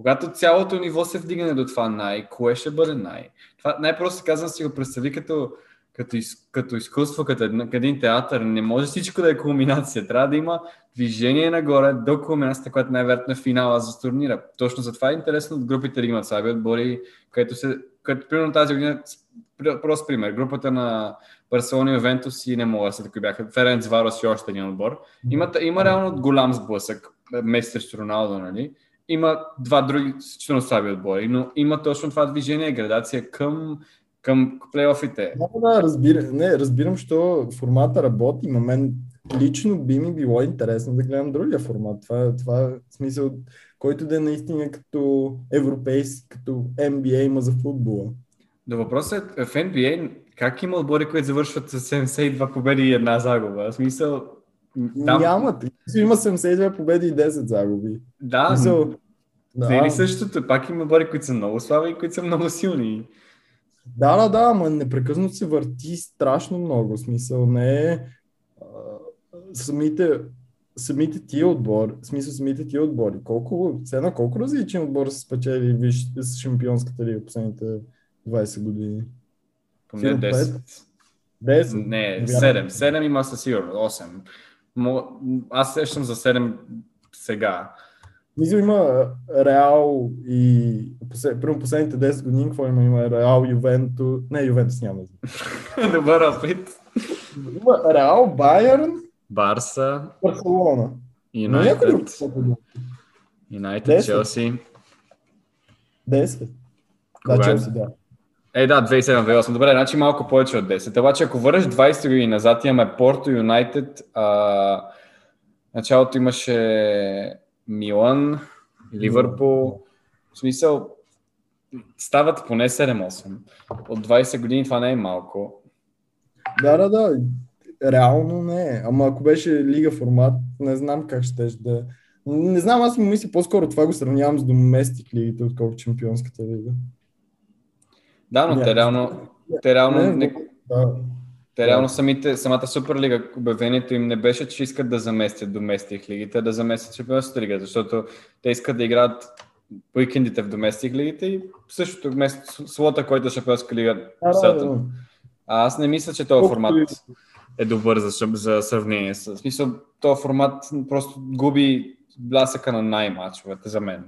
Когато цялото ниво се вдигне до това най, кое ще бъде най? Това най-просто казвам си го представи като, като, из, като изкуство, като един, като един театър. Не може всичко да е кулминация. Трябва да има движение нагоре до кулминацията, която най-вероятно е финала за турнира. Точно затова е интересно от групите да имат слаби отбори, където се, като примерно тази година, пр- прост пример, групата на Барселона и Ювентус и не мога да кои бяха. Ференц Варос и още един отбор. Има, има реално голям сблъсък. Срещу Роналдо, нали? Има два други изключително слаби отбори, но има точно това движение, градация към, към плейофите. Да, да, разбира, не, разбирам, що формата работи, но мен лично би ми било интересно да гледам другия формат. Това, това е смисъл, който да е наистина като европейски, като NBA има за футбола. Но въпросът е в NBA как има отбори, които завършват с 72 победи и една загуба? В смисъл, Там... Нямат. Има 72 победи и 10 загуби. Да, Смисъл, да. Не е ли същото? Пак има отбори, които са много слаби и които са много силни. Да, да, да, ама непрекъснато се върти страшно много. Смисъл не е самите, самите тия отбори, смисъл самите тия отбори. Колко, цена, колко различен отбор са спечели виж, с шампионската лига последните 20 години? Поне Сигурно 10. 10? Не, Вярвам. 7. 7 има със сигурност. 8. Аз сещам за 7 сега. Мисля, има Реал и примерно последните 10 години, какво има? Има Реал, Ювентус, не, Ювентус няма. *laughs* Добър опит. Има Реал, Байерн, Барса, Барселона. Юнайтед, Юнайтед. Челси. 10. Да? Челси, да. Е, да, 2007-2008. Добре, значи малко повече от 10. Обаче, ако върнеш 20 години назад, имаме Порто, Юнайтед, началото имаше Милан, Ливърпул. В смисъл, стават поне 7-8. От 20 години това не е малко. Да, да, да. Реално не е. Ама ако беше лига формат, не знам как ще да... Не знам, аз му мисля по-скоро това го сравнявам с доместик лигите, отколкото чемпионската лига. Да, но те реално, те реално, не, да. те реално самите, самата Суперлига, обявението им не беше, че искат да заместят доместик лигите, да заместят Чемпионската лига, защото те искат да играят уикендите в доместик лигите и същото вместо слота, който е Шампионска лига. Да. А аз не мисля, че този формат е добър за, за сравнение. В смисъл, този формат просто губи блясъка на най-мачовете за мен.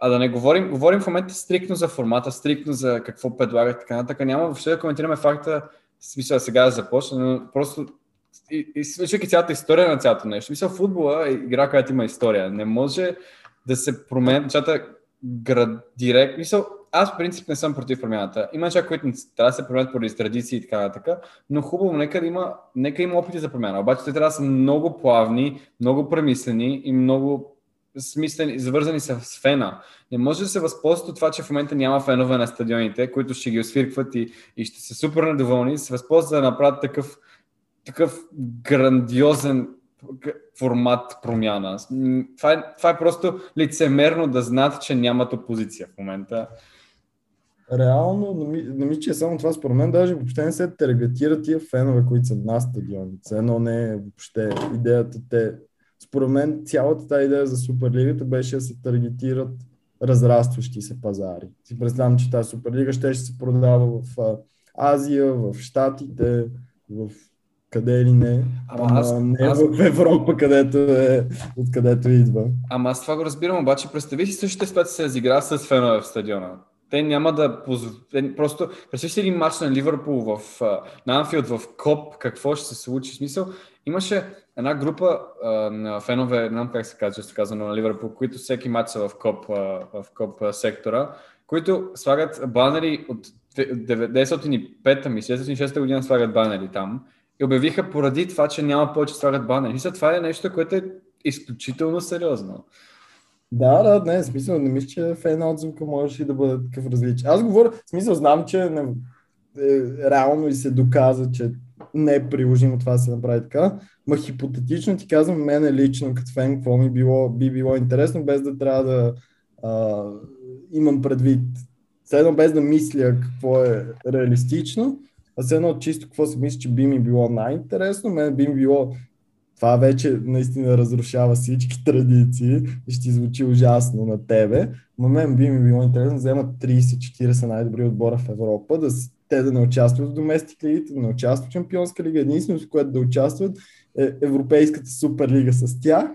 А да не говорим, говорим в момента стрикно за формата, стрикно за какво предлагат така нататък. Няма въобще да коментираме факта, смисъл сега да започна, но просто и, и цялата история на цялото нещо. Смисъл, футбола е игра, която има история. Не може да се променят нещата град, директ. Мисъл, аз в принцип не съм против промяната. Има неща, които не трябва да се променят поради традиции и така нататък, но хубаво, нека да има, нека има опити за промяна. Обаче те трябва да са много плавни, много премислени и много смислени, завързани с с фена. Не може да се възползват от това, че в момента няма фенове на стадионите, които ще ги освиркват и, и ще са супер недоволни, се възползват да направят такъв, такъв грандиозен формат промяна. Това е, това е просто лицемерно да знаят, че нямат опозиция в момента. Реално, не ми, ми че е само това, според мен даже въобще не се таргетират тия фенове, които са на стадионите. Едно не е въобще идеята те. Според мен цялата тази идея за Суперлигата беше да се таргетират разрастващи се пазари. Си представям, че тази Суперлига ще, ще се продава в а, Азия, в Штатите, в къде ли не. Ама аз- не аз- в Европа, където е, откъдето идва. Ама аз това го разбирам, обаче представи си същите спец се разигра с фенове в стадиона. Те няма да позволят. Просто представи си един матч на Ливърпул в, а, на Анфилд в Коп, какво ще се случи. Смисъл, имаше една група а, на фенове, не знам как се казва, често казано на Ливърпул, които всеки матч са в Коп, а, в Коп а, сектора, които слагат банери от 1905 мисля, 1906 година слагат банери там и обявиха поради това, че няма повече слагат банери. Мисля, това е нещо, което е изключително сериозно. Да, да, не, смисъл, не мисля, че фен отзвука можеше да бъде такъв различен. Аз говоря, смисъл, знам, че не, е, реално и се доказа, че не е приложимо това да се направи така, ма хипотетично ти казвам, мене лично като фен, какво ми било, би било интересно, без да трябва да а, имам предвид, едно без да мисля какво е реалистично, а все едно чисто какво си мисля, че би ми било най-интересно, мен би ми било това вече наистина разрушава всички *laughs* традиции и ще звучи ужасно на тебе. Но мен би ми било интересно да вземат 30-40 най-добри отбора в Европа, да, те да не участват в доместик лигите, да не участват в Чемпионска лига. Единственото, което да участват Европейската суперлига с тях,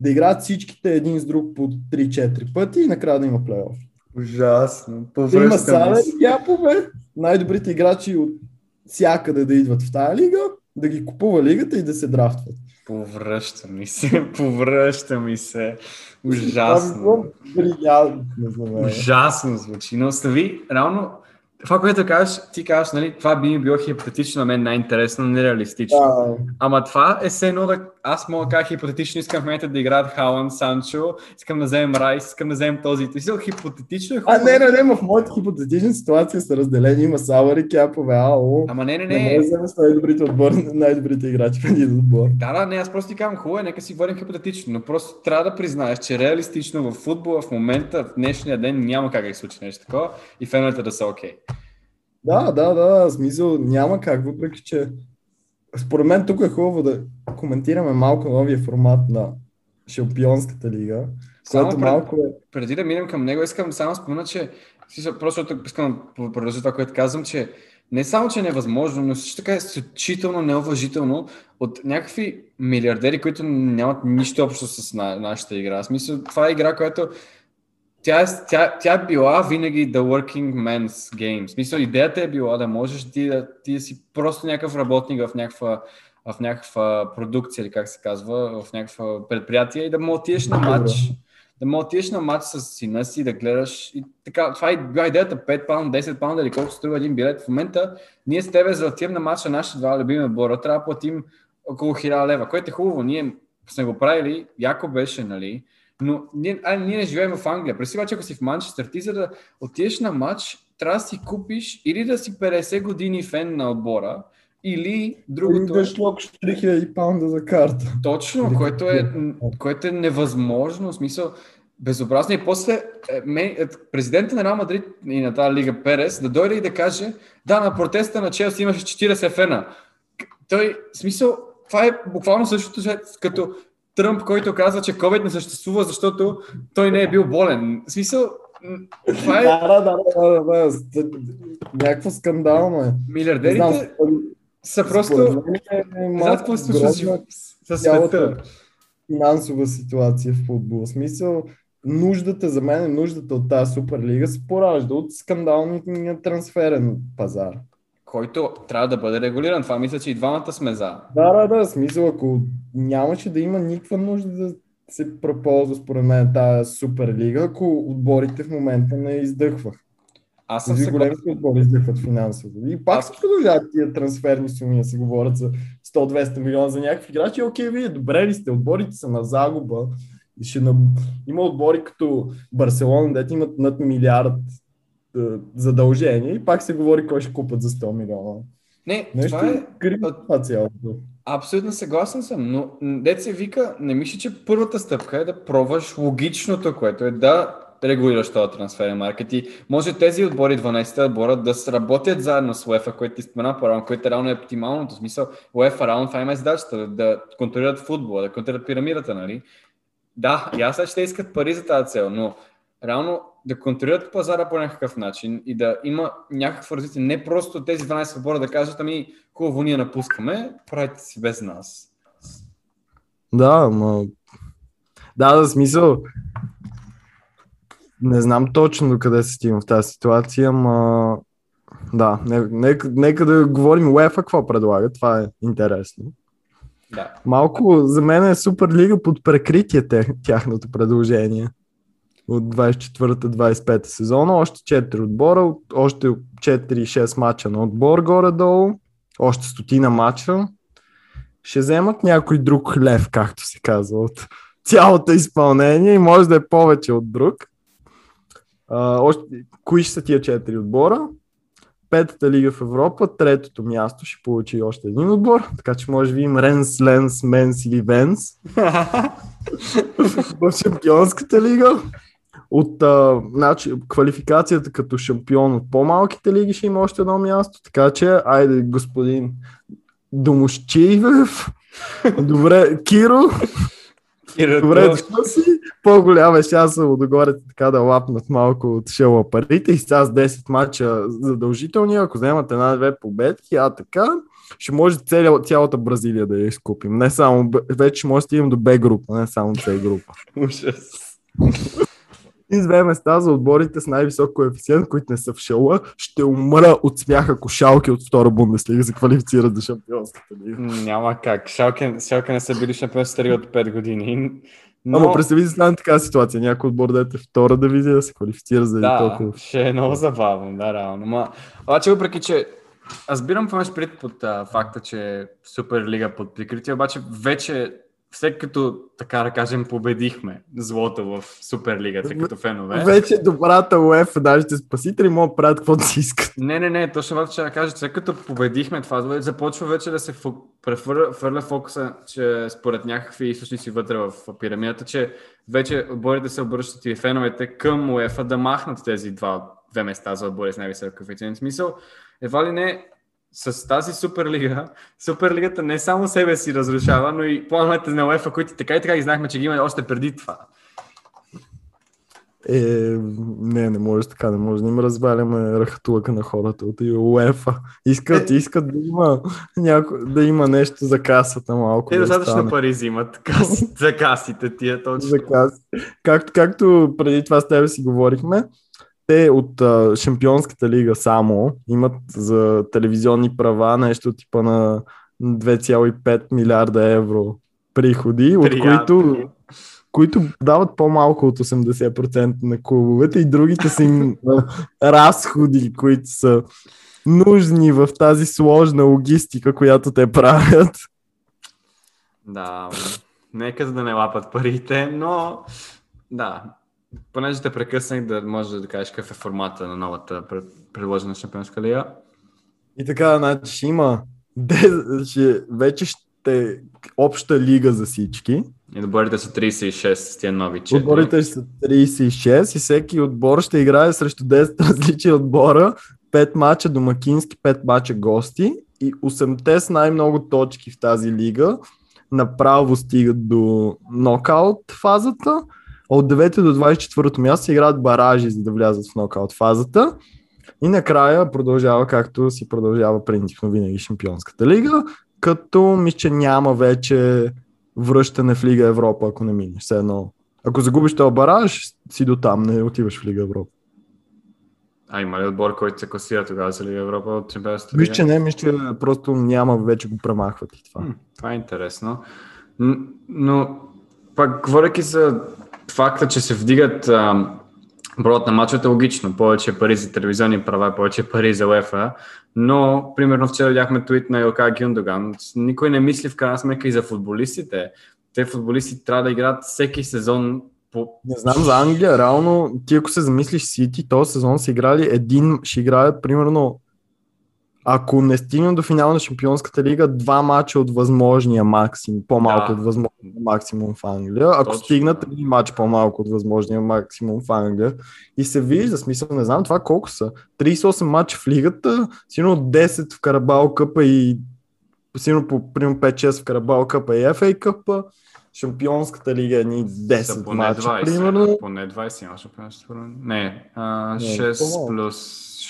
да играят всичките един с друг по 3-4 пъти и накрая да има плейоф. Ужасно. Има салери, гяпове, най-добрите играчи от всякъде да идват в тази лига, да ги купува лигата и да се драфтват. Повръща ми се, *laughs* повръща ми се. Ужасно. Ужасно звучи. Но остави, реално, това, което кажеш, ти казваш, нали, това би ми било хипотетично на мен най-интересно, нереалистично. Да. Ама това е все едно да... Аз мога да кажа хипотетично, искам в момента да играят Халан, Санчо, искам да вземем Райс, искам да вземем този. Си хипотетично е хубаво. А, не, не, не, в моята хипотетична ситуация са разделени, има Савари, Кяпове, ало. Ама не, не, не. Не може да най-добрите отбор, най-добрите играчи един отбор. Да, да, не, аз просто ти казвам, хубаво е, нека си говорим хипотетично, но просто трябва да признаеш, че реалистично в футбола в момента, в днешния ден няма как да се случи нещо такова и феновете да са окей. Okay. Да, да, да, смисъл няма как, въпреки че според мен тук е хубаво да коментираме малко новия формат на Шампионската лига, само пред, малко е... Преди да минем към него, искам само спомена, че просто искам да продължа това, което казвам, че не само, че е невъзможно, но също така е изключително неуважително от някакви милиардери, които нямат нищо общо с нашата игра. В смисъл, това е игра, която тя, е, тя, тя е била винаги the working man's game. В смисъл, идеята е била да можеш ти да, ти да си просто някакъв работник в някаква, в някаква продукция, или как се казва, в някаква предприятие и да му отидеш на матч. Да му отидеш на матч с сина си, да гледаш. И така, това е била идеята, 5 паунда, 10 паунда или колко струва един билет. В момента ние с тебе за да отидем на матч на нашите два любими отбора, трябва да платим около 1000 лева, което е хубаво. Ние сме го правили, яко беше, нали? Но ние, а, ние не живеем в Англия. Представи обаче, ако си в Манчестър, ти за да отидеш на матч, трябва да си купиш или да си 50 години фен на отбора, или другото... Или да шлокаш 3000 паунда за карта. Точно, което е, което е невъзможно, в смисъл безобразно. И после е, е, президента на Реал Мадрид и на тази лига Перес да дойде и да каже, да, на протеста на Челси имаше 40 фена. Той, в смисъл, това е буквално същото, като Тръмп, който казва, че COVID не съществува, защото той не е бил болен. В смисъл, това е... Да, да, да, да, да, да. Някакво скандално е. Милиардерите знам, са просто... Какво се случва с света. Финансова ситуация в футбол. В смисъл, нуждата за мен, нуждата от тази Суперлига се поражда от скандалния трансферен пазар който трябва да бъде регулиран. Това мисля, че и двамата сме за. Да, да, да. Смисъл, ако нямаше да има никаква нужда да се проползва според мен тази Суперлига, ако отборите в момента не издъхвах. Аз съм съгласен. големите отбори издъхват финансово. И пак се продължават тия трансферни суми да се говорят за 100-200 милиона за някакви играчи. Окей, вие добре ли сте? Отборите са на загуба. Ще на... Има отбори като Барселона, дете имат над милиард е, задължение и пак се говори кой ще купат за 100 милиона. Не, Нещо това е... това цялото. Абсолютно съгласен съм, но дет се вика, не мисля, че първата стъпка е да пробваш логичното, което е да регулираш този трансферен маркет и може тези отбори, 12-те отбора, да сработят заедно с UEFA, което ти спомена по-рано, което реално е оптималното. В смисъл, UEFA реално това има е задачата, да, да контролират футбола, да контролират пирамидата, нали? Да, ясно, че те искат пари за тази цел, но реално да контролират пазара по някакъв начин и да има някакво развитие. Не просто тези 12 отбора да кажат, ами хубаво ние напускаме, правите си без нас. Да, но... Да, за смисъл. Не знам точно до къде се стигна в тази ситуация, ма... Да, нека, нека да говорим UEFA какво предлага, това е интересно. Да. Малко за мен е Суперлига под прекритие тяхното предложение от 24-25 сезона, още 4 отбора, още 4-6 мача на отбор горе-долу, още стотина мача. Ще вземат някой друг хлев, както се казва, от цялото изпълнение и може да е повече от друг. А, още, кои ще са тия 4 отбора? петата лига в Европа, третото място ще получи още един отбор, така че може би им Ренс, Ленс, Менс или Венс *laughs* в шампионската лига. От а, значи, квалификацията като шампион от по-малките лиги ще има още едно място, така че айде господин Домощиев, *laughs* добре, Киро, Добре, дошъл си. По-голяма шанса му догоре така да лапнат малко от шела парите и сега с 10 мача задължителни, ако вземат една-две победки, а така, ще може цяла, цялата Бразилия да я изкупим. Не само, вече може да стигнем до Б група, не само С група. Ужас. И две места за отборите с най-висок коефициент, които не са в шела, ще умра от смях, ако Шалке от втора Бундеслига се квалифицират за шампионската лига. Няма как. Шалке, Шалке не са били шампионската лига от 5 години. Но... Ама представи си стане така ситуация. Някой отбор да е втора дивизия да се квалифицира за да, толкова. ще е много забавно, да, реално. Ма, обаче, въпреки, че аз бирам помеш пред под а, факта, че Суперлига под прикритие, обаче вече след като, така да кажем, победихме злото в Суперлигата като фенове. Вече добрата УЕФ, даже спасители могат да правят каквото си искат. Не, не, не, точно това ще да кажа, след като победихме това, започва вече да се прехвърля фокуса, че според някакви източници вътре в пирамидата, че вече отборите се обръщат и феновете към УЕФа да махнат тези два, две места за отбори с най-висок коефициент. Смисъл, едва ли не с тази Суперлига, Суперлигата не само себе си разрушава, но и плановете на УЕФА, които така и така ги знахме, че ги има още преди това. Е, не, не може така, не може да им разваляме ръхтулъка на хората от УЕФА. Искат, е. искат да има, няко, да има нещо за касата малко. Те да достатъчно пари взимат каси, за касите тия точно. За каси. Както, както преди това с тебе си говорихме, те от а, Шампионската лига само имат за телевизионни права нещо типа на 2,5 милиарда евро приходи, от които, които дават по-малко от 80% на клубовете и другите са им *laughs* разходи, които са нужни в тази сложна логистика, която те правят. Да, нека да не лапат парите, но да, понеже те прекъснах да може да кажеш какъв е формата на новата предложена шампионска лига. И така, значи ще има ще, вече ще обща лига за всички. И отборите са 36 с тия нови 4. Отборите са 36 и всеки отбор ще играе срещу 10 *laughs* различни отбора, 5 мача домакински, 5 мача гости и 8-те с най-много точки в тази лига направо стигат до нокаут фазата от 9 до 24 място играят баражи, за да влязат в нокаут фазата. И накрая продължава както си продължава принципно винаги Шампионската лига, като мисля, че няма вече връщане в Лига Европа, ако не минеш. Все едно. Ако загубиш този бараж, си до там, не отиваш в Лига Европа. А има ли отбор, който се класира тогава за Лига Европа от Чемпионската лига? Виж, че не, мисля, че просто няма, вече го премахват и това. това е интересно. Но пак, говоряки за факта, че се вдигат а, броят на мачовете, логично. Повече пари за телевизионни права, повече пари за УЕФА. Но, примерно, вчера видяхме твит на Йока Гюндоган. Никой не мисли в крайна сметка и за футболистите. Те футболисти трябва да играят всеки сезон по... Не знам за Англия, реално ти ако се замислиш Сити, този сезон са играли един, ще играят примерно ако не стигнем до финала на Шампионската лига, два мача от възможния максимум, по-малко да. от възможния максимум в Англия. Ако Точно. стигнат един матч по-малко от възможния максимум в Англия и се вижда, смисъл, не знам това колко са. 38 мача в лигата, сигурно 10 в Карабал къпа и сигурно по примерно 5-6 в Карабал къпа и FA къпа. Шампионската лига е ни 10 поне мача, 20, примерно. Поне 20 има шампионската Не, а, 6 плюс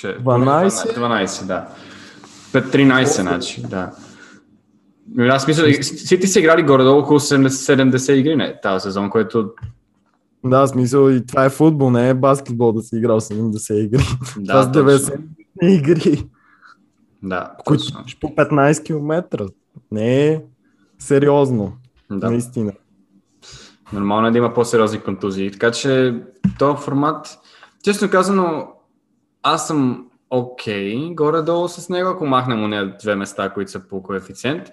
6. 12? 12, да. 13, значи, да. Аз мисля, Сити са играли горе-долу около 70, 70 игри не, тази сезон, което... Да, смисъл и това е футбол, не е баскетбол да си играл 70 игри. Да, това са 90 игри. Да, които по 15 км. Не е сериозно. Да. Наистина. Нормално е да има по-сериозни контузии. Така че този формат, честно казано, аз съм окей, okay, горе-долу с него, ако махнем уния две места, които са по коефициент.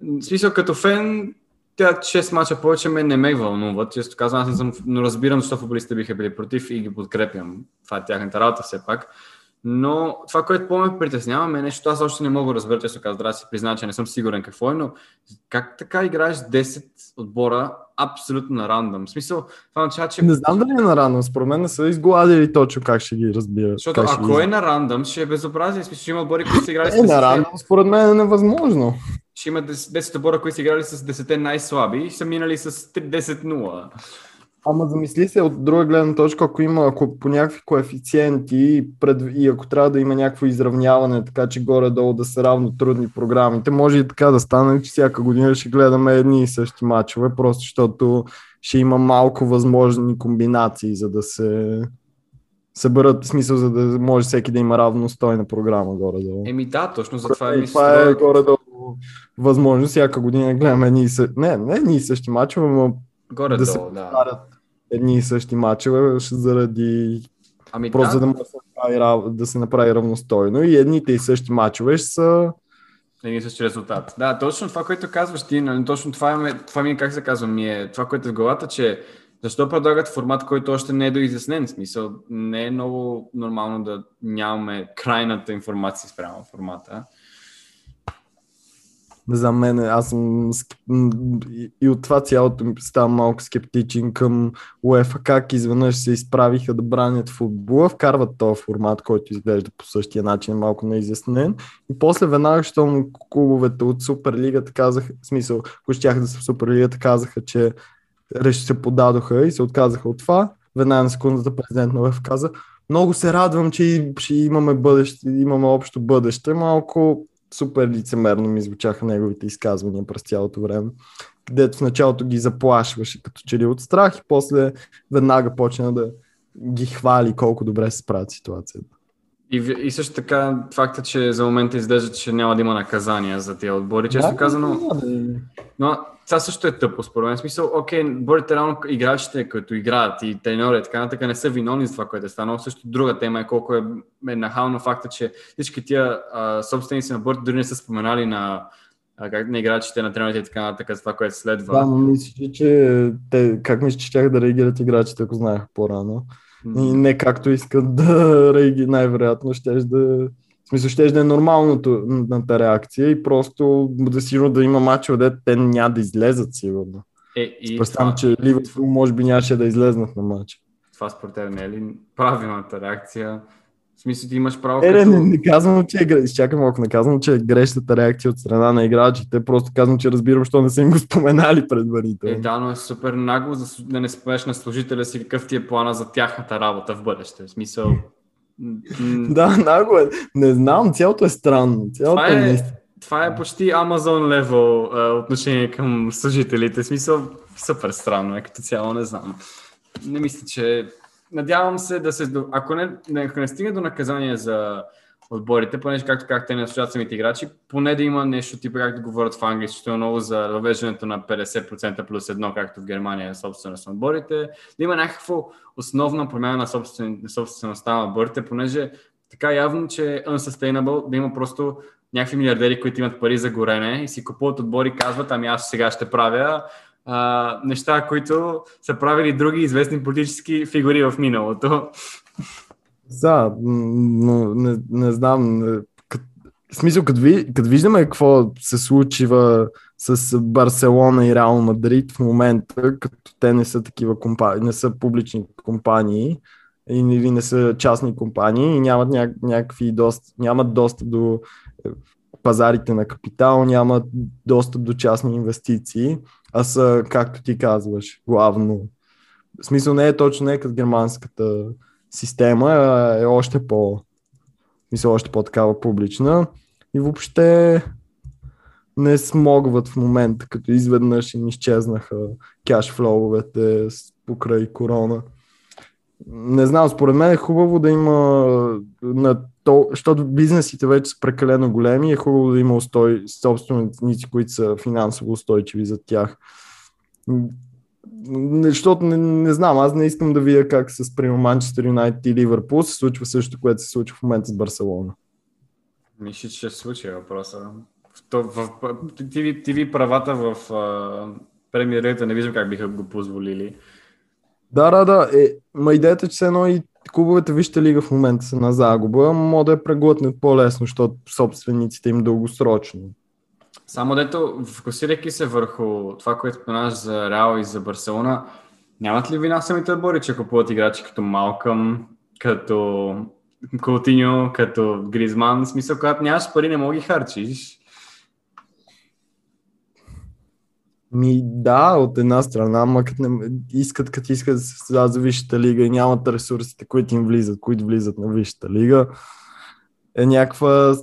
В смисъл, като фен, тя 6 мача повече ме не ме вълнуват. Често казвам, аз не съм, но разбирам, защо футболистите биха били против и ги подкрепям. Това е тяхната работа все пак. Но това, което по-ме притеснява, е нещо, аз още не мога да разбера, често казвам, да си призна, че не съм сигурен какво е, но как така играеш 10 отбора абсолютно на рандъм? В смисъл, това означава, че... Не знам дали е на рандъм, според мен не са изгладили точно как ще ги разбира. Защото ако е на рандъм, ще е безобразие. В смисъл, ще има отбори, които са играли с... Е, на рандъм, според мен е невъзможно. Ще има 10 отбора, които са играли с 10 най-слаби и са минали с 10-0. Ама замисли се от друга гледна точка, ако има, ако по някакви коефициенти пред, и ако трябва да има някакво изравняване, така че горе-долу да са равно трудни програмите, може и така да стане, че всяка година ще гледаме едни и същи матчове, просто защото ще има малко възможни комбинации, за да се съберат смисъл, за да може всеки да има равностойна програма горе-долу. Еми да, точно за това е мисля. Това е горе-долу възможно всяка година гледаме едни и същи, не, не едни и същи матчове, но горе да се да едни и същи мачове заради ами, просто да. за да, може да, направи, да се направи равностойно и едните и същи мачове ще са един и същи резултат. Да, точно това, което казваш ти, нали, точно това, е, това ми е, как се казва, ми е това, което е в главата, че защо предлагат формат, който още не е доизяснен? В смисъл, не е много нормално да нямаме крайната информация спрямо формата за мен, аз съм и от това цялото ми ставам малко скептичен към УЕФА, как изведнъж се изправиха да бранят футбола, вкарват този формат, който изглежда по същия начин, малко неизяснен. И после веднага, щом клубовете от Суперлигата казаха, в смисъл, ако щяха да са в Суперлигата, казаха, че се подадоха и се отказаха от това. Веднага на секундата президент на УЕФА каза, много се радвам, че имаме бъдеще, имаме общо бъдеще. Малко супер лицемерно ми звучаха неговите изказвания през цялото време, където в началото ги заплашваше като че ли от страх и после веднага почна да ги хвали колко добре се справят ситуацията. И, и също така факта, че за момента изглежда, че няма да има наказания за тези отбори, често да, казано. Да, но това също е тъпо, според мен. Смисъл, окей, борите реално играчите, които играят и треньори, така нататък, не са виновни за това, което е станало. Също друга тема е колко е, е нахално факта, че всички тия а, собственици на борите дори не са споменали на, а, как, на играчите, на тренерите и така нататък за това, което следва. Да, но мисля, че те, как мислиш, че тях да реагират играчите, ако знаеха по-рано? И не както искат да *laughs* реагират, най-вероятно ще да в смисъл, ще да е нормалното на реакция и просто да сигурно да има матча, където те няма да излезат сигурно. Е, и Представям, че Ливърпул може би нямаше да излезнат на матча. Това според теб не е ли правилната реакция? Смисъл, ти имаш право. Е, като... не, не, казвам, че е Изчакай малко, не казвам, че е грешната реакция от страна на играчите. Просто казвам, че разбирам, защо не са им го *laughs* споменали предварително. Е, да, но е супер нагло да не спомнеш на служителя си какъв ти е плана за тяхната работа в бъдеще. В смисъл, *laughs* да, наго е. Не знам, цялото е странно. Цялото това, е, е, това е почти Amazon level uh, отношение към служителите. В смисъл, супер странно е като цяло, не знам. Не мисля, че... Надявам се да се... Ако не, не, не стигне до наказание за отборите, понеже както как те не слушат самите играчи, поне да има нещо типа как да говорят в Англия, защото е много за въвеждането на 50% плюс едно, както в Германия е собственост на отборите, да има някаква основна промяна на собствеността на отборите, понеже така явно, че е unsustainable да има просто някакви милиардери, които имат пари за горене и си купуват отбори, казват, ами аз сега ще правя а, неща, които са правили други известни политически фигури в миналото. Да, но не, не знам. В смисъл, като, като виждаме какво се случва с Барселона и Реал Мадрид в момента, като те не са такива компании, не са публични компании или не са частни компании и нямат ня, някакви дост, нямат достъп до пазарите на капитал, нямат достъп до частни инвестиции, а са, както ти казваш, главно. В смисъл не е точно не е като германската система е още по мисля, още по-такава публична и въобще не смогват в момента, като изведнъж им изчезнаха кешфлоувете покрай корона. Не знам, според мен е хубаво да има на то, защото бизнесите вече са прекалено големи, е хубаво да има устой, собственици, които са финансово устойчиви за тях защото не, не знам, аз не искам да видя как с примерно Манчестър Юнайтед и Ливърпул се случва също, което се случва в момента с Барселона. Мисля, че ще се случи въпроса. В, в, в, TV, TV правата в премиерите не виждам как биха го позволили. Да, да, да. Е, ма идеята, че се едно и клубовете Вижте лига в момента са на загуба, може да я преглътнат по-лесно, защото собствениците им дългосрочно. Само дето, фокусирайки се върху това, което споменаш за Реал и за Барселона, нямат ли вина самите отбори, че купуват играчи като Малкъм, като Култиньо, като Гризман? В смисъл, когато нямаш пари, не мога ги харчиш. Ми да, от една страна, ама като не, искат, като искат да се за Висшата лига и нямат ресурсите, които им влизат, които влизат на Висшата лига, е някаква...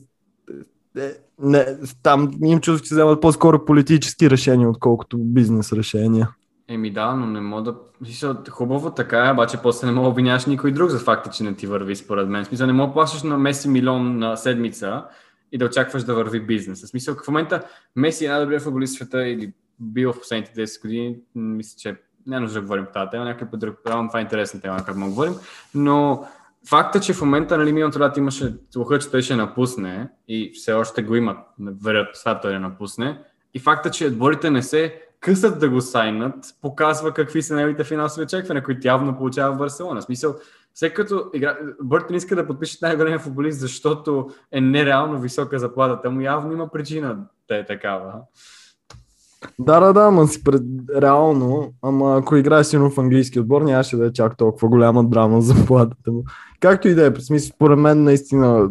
Е, не, там им чувстват, че вземат по-скоро политически решения, отколкото бизнес решения. Еми да, но не мога да... Хубаво така е, обаче после не мога да обвиняваш никой друг за факта, че не ти върви според мен. Смисъл не мога да плащаш на Меси милион на седмица и да очакваш да върви бизнес. В смисъл в момента Меси е най-добрият футболист в света или бил в последните 10 години, мисля, че не нужда да говорим по тази тема, някакъв друг, това е интересна тема, как да говорим, но факта, че в момента нали, миналото лято имаше слуха, че той ще напусне и все още го имат, вероятността той да напусне, и факта, че отборите не се късат да го сайнат, показва какви са неговите финансови очаквания, които явно получава в Барселона. В смисъл, след като игра... Бъртън иска да подпише най-големия футболист, защото е нереално висока заплатата му, явно има причина да е такава. Да, да, да, ама си пред... реално, ама ако играеш силно в английски отбор, нямаше да е чак толкова голяма драма за платата му. Както и да е, смисъл, според мен наистина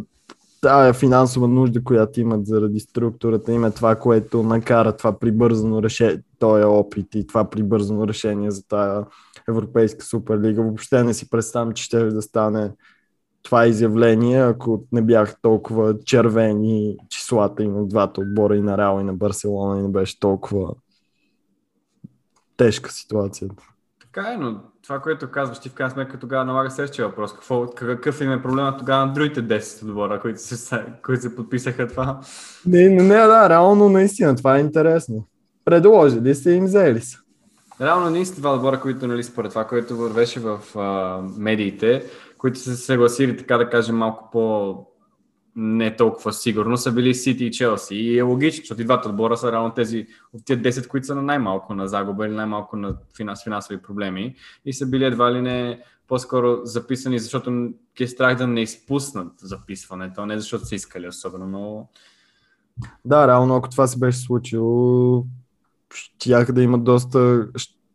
тая финансова нужда, която имат заради структурата, им е това, което накара това прибързано решение, този опит и това прибързано решение за тая Европейска суперлига. Въобще не си представям, че ще да стане това изявление, ако не бях толкова червени числата и на двата отбора, и на Реал, и на Барселона, и не беше толкова тежка ситуацията. Така е, но това, което казваш ти в крайна сметка тогава налага следващия въпрос. Какво, какъв им е проблема тогава на другите 10 отбора, които се, които се подписаха това? Не, не, не, да, реално наистина, това е интересно. Предложили сте им взели са. Реално наистина два отбора, които нали, според това, което вървеше в а, медиите, които са се съгласили, така да кажем, малко по не толкова сигурно, са били Сити и Челси. И е логично, защото и двата отбора са равно тези от тези 10, които са на най-малко на загуба или най-малко на финанс, финансови проблеми. И са били едва ли не по-скоро записани, защото ги е страх да не изпуснат записването, не защото са искали особено, но... Да, реално, ако това се беше случило, щях да имат доста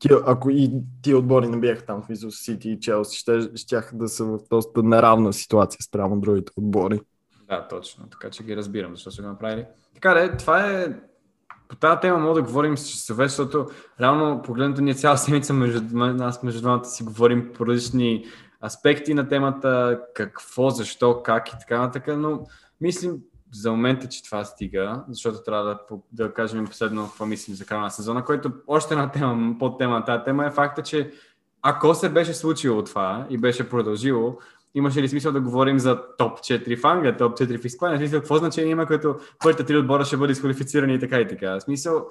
ти, ако и ти отбори не бяха там в Сити и Челси, ще, щях да са в доста неравна ситуация спрямо другите отбори. Да, точно. Така че ги разбирам, защо са го направили. Така де, това е по тази тема мога да говорим с часове, защото реално погледнато ние цяла седмица между нас, между двамата си говорим по различни аспекти на темата, какво, защо, как и така нататък, но мислим за момента, че това стига, защото трябва да, да кажем последно какво мислим за края на сезона, който още една тема, под тема на тази тема е факта, че ако се беше случило това и беше продължило, имаше ли смисъл да говорим за топ 4 в Англия, топ 4 в Испания? Смисъл, какво значение има, като първите три отбора ще бъде изквалифицирани и така и така? Смисъл,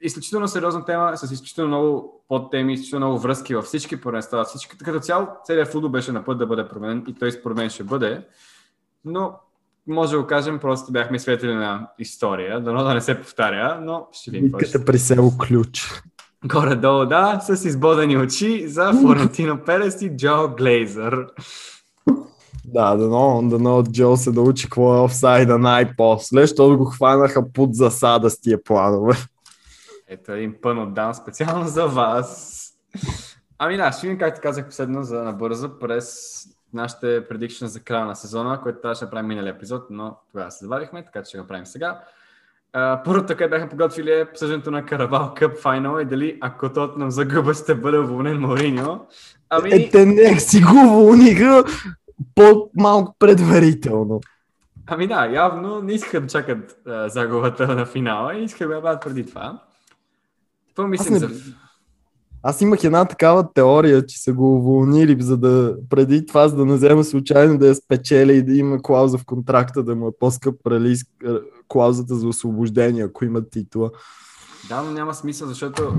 изключително сериозна тема, с изключително много подтеми, изключително много връзки във всички първенства. Всички, като цяло, целият футбол беше на път да бъде променен и той според мен ще бъде. Но може да го кажем, просто бяхме свидетели на история, дано да не се повтаря, но ще видим. Викате при село ключ. Горе-долу, да, с избодени очи за *laughs* Флорентино Перес и Джо Глейзър. Да, дано, дано Джо се да учи какво е офсайда най-после, защото го хванаха под засада с тия планове. Ето един пън от дан специално за вас. Ами да, ще видим, както казах последно за набързо, през нашите предикшн за края на сезона, което трябваше да правим миналия епизод, но тогава се заварихме, така че ще го правим сега. Uh, първото, така бяха подготвили е обсъждането на Карабал Къп финал и дали ако нам загуба ще бъде уволнен Мориньо. Ами... Е, те не си го уволниха по-малко предварително. Ами да, явно не искаха да чакат uh, загубата на финала и искаха да бъдат преди това. Какво мислим не... за... Аз имах една такава теория, че са го уволнили, за да преди това, за да не взема случайно да я спечели и да има клауза в контракта, да му е по-скъп прали клаузата за освобождение, ако има титла. Да, но няма смисъл, защото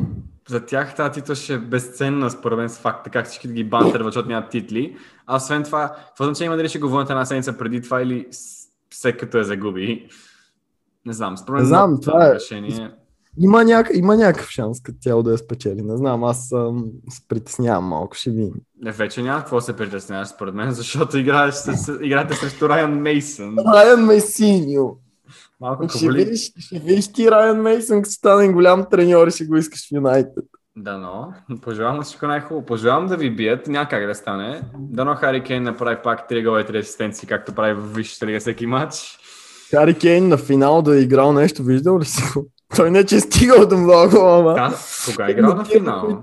за тях тази титла ще е безценна, според мен, с факта как всички ги бантърват, защото нямат титли. А освен това, какво значение има дали ще го върнат една седмица преди това или след като я загуби? Не знам, според мен не знам, това е, решение. Има, няк... има някакъв шанс като тяло да я спечели. Не знам, аз съм се притеснявам малко, ще видим. Не, вече няма какво се притесняваш според мен, защото играеш с, играете срещу Райан Мейсън. Райан Мейсиньо. Малко Ще кабали. видиш, ще видиш ти Райан Мейсън, като стане голям треньор и ще го искаш в Юнайтед. Да, но. Пожелавам всичко най-хубаво. Пожелавам да ви бият. Няма как да стане. Дано Хари Кейн направи пак 3 гола и 3 асистенции, както прави в Висшата лига всеки матч. Хари Кейн на финал да е играл нещо, виждал ли си го? Той не че е стигал до много, ама... Да, кога е играл на финал?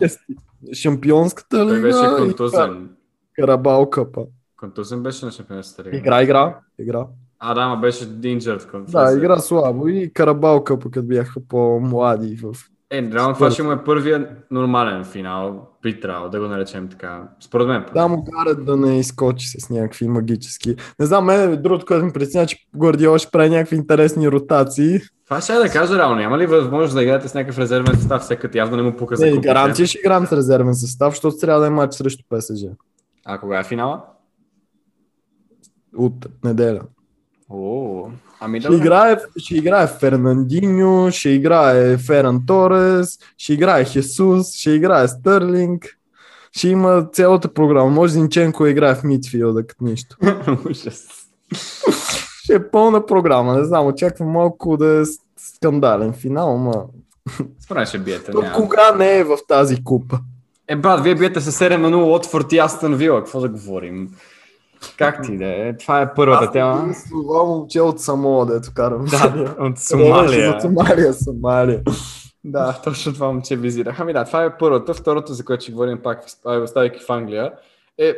Шампионската Той лига беше и контузен. Карабал къпа. Контузен беше на шампионската лига. Игра, игра, игра. А, да, ма беше injured контузен. Да, игра слабо и Карабал къпа, като бяха по-млади в Е, реално това ще му е първия нормален финал. Би трябвало да го наречем така. Според мен. Да, му карат да не изкочи с някакви магически. Не знам, мен другото, което ми притеснява, че Гвардиола ще прави някакви интересни ротации. Това ще я да кажа реално. Няма ли възможност да играете с някакъв резервен състав, всеки като явно не му пука за Не, гаранция ще играем с резервен състав, защото трябва да е матч срещу ПСЖ. А кога е финала? От неделя. О, ами Ще играе, ще играе Фернандиньо, ще играе Феран Торес, ще играе Хесус, ще играе Стърлинг. Ще има цялата програма. Може Зинченко играе в мидфилда като нищо. Ще е пълна програма. Не знам, очаквам малко да е скандален финал, мен ще биете. То Няма. кога не е в тази купа? Е, брат, вие биете с 7 на 0 от Форти Астън Вила. Какво да говорим? Как ти да е? Това е първата тема. Аз това момче от Самоа, дето карам. Да, от *laughs* От Сомалия. Сомалия, Сомалия. Да, точно това момче визирах. Ами да, това е първата. Второто, за което ще говорим пак, оставяйки в Англия, е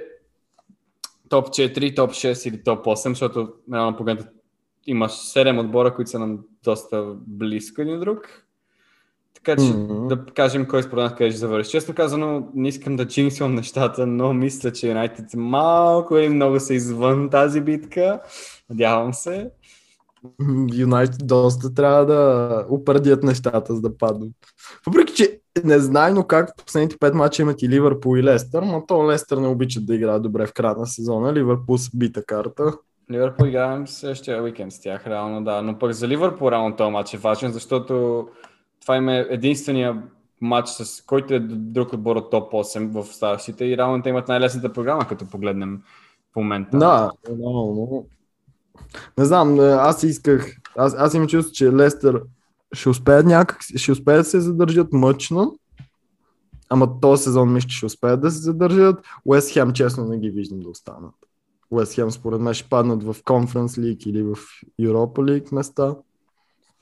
топ 4, топ 6 или топ 8, защото реално погледнато имаш 7 отбора, които са нам доста близко един друг. Така че Мгм. да кажем кой според нас къде ще завърши. Честно казано, не искам да чинксвам нещата, но мисля, че Юнайтед малко или много са извън тази битка. Надявам се. Юнайтед доста трябва да упредят нещата, за да паднат. Въпреки, че незнайно как в последните 5 мача имат и Ливърпул и Лестър, но то Лестър не обичат да играят добре в края на сезона. Ливърпул с бита карта. Ливърпул играем следващия уикенд с тях, реално да. Но пък за Ливърпул реално този матч е важен, защото това им е единствения матч, с който е друг отбор от топ 8 в оставащите и реално те имат най-лесната програма, като погледнем в момента. Да, да, но... Не знам, не, аз исках, аз, аз имам чувство, че Лестър ще успеят някак, ще успеят да се задържат мъчно, ама този сезон мисля, че ще успеят да се задържат. Уест Хем, честно, не ги виждам да останат. Уест Хем, според мен, ще паднат в Conference League или в Europa League места.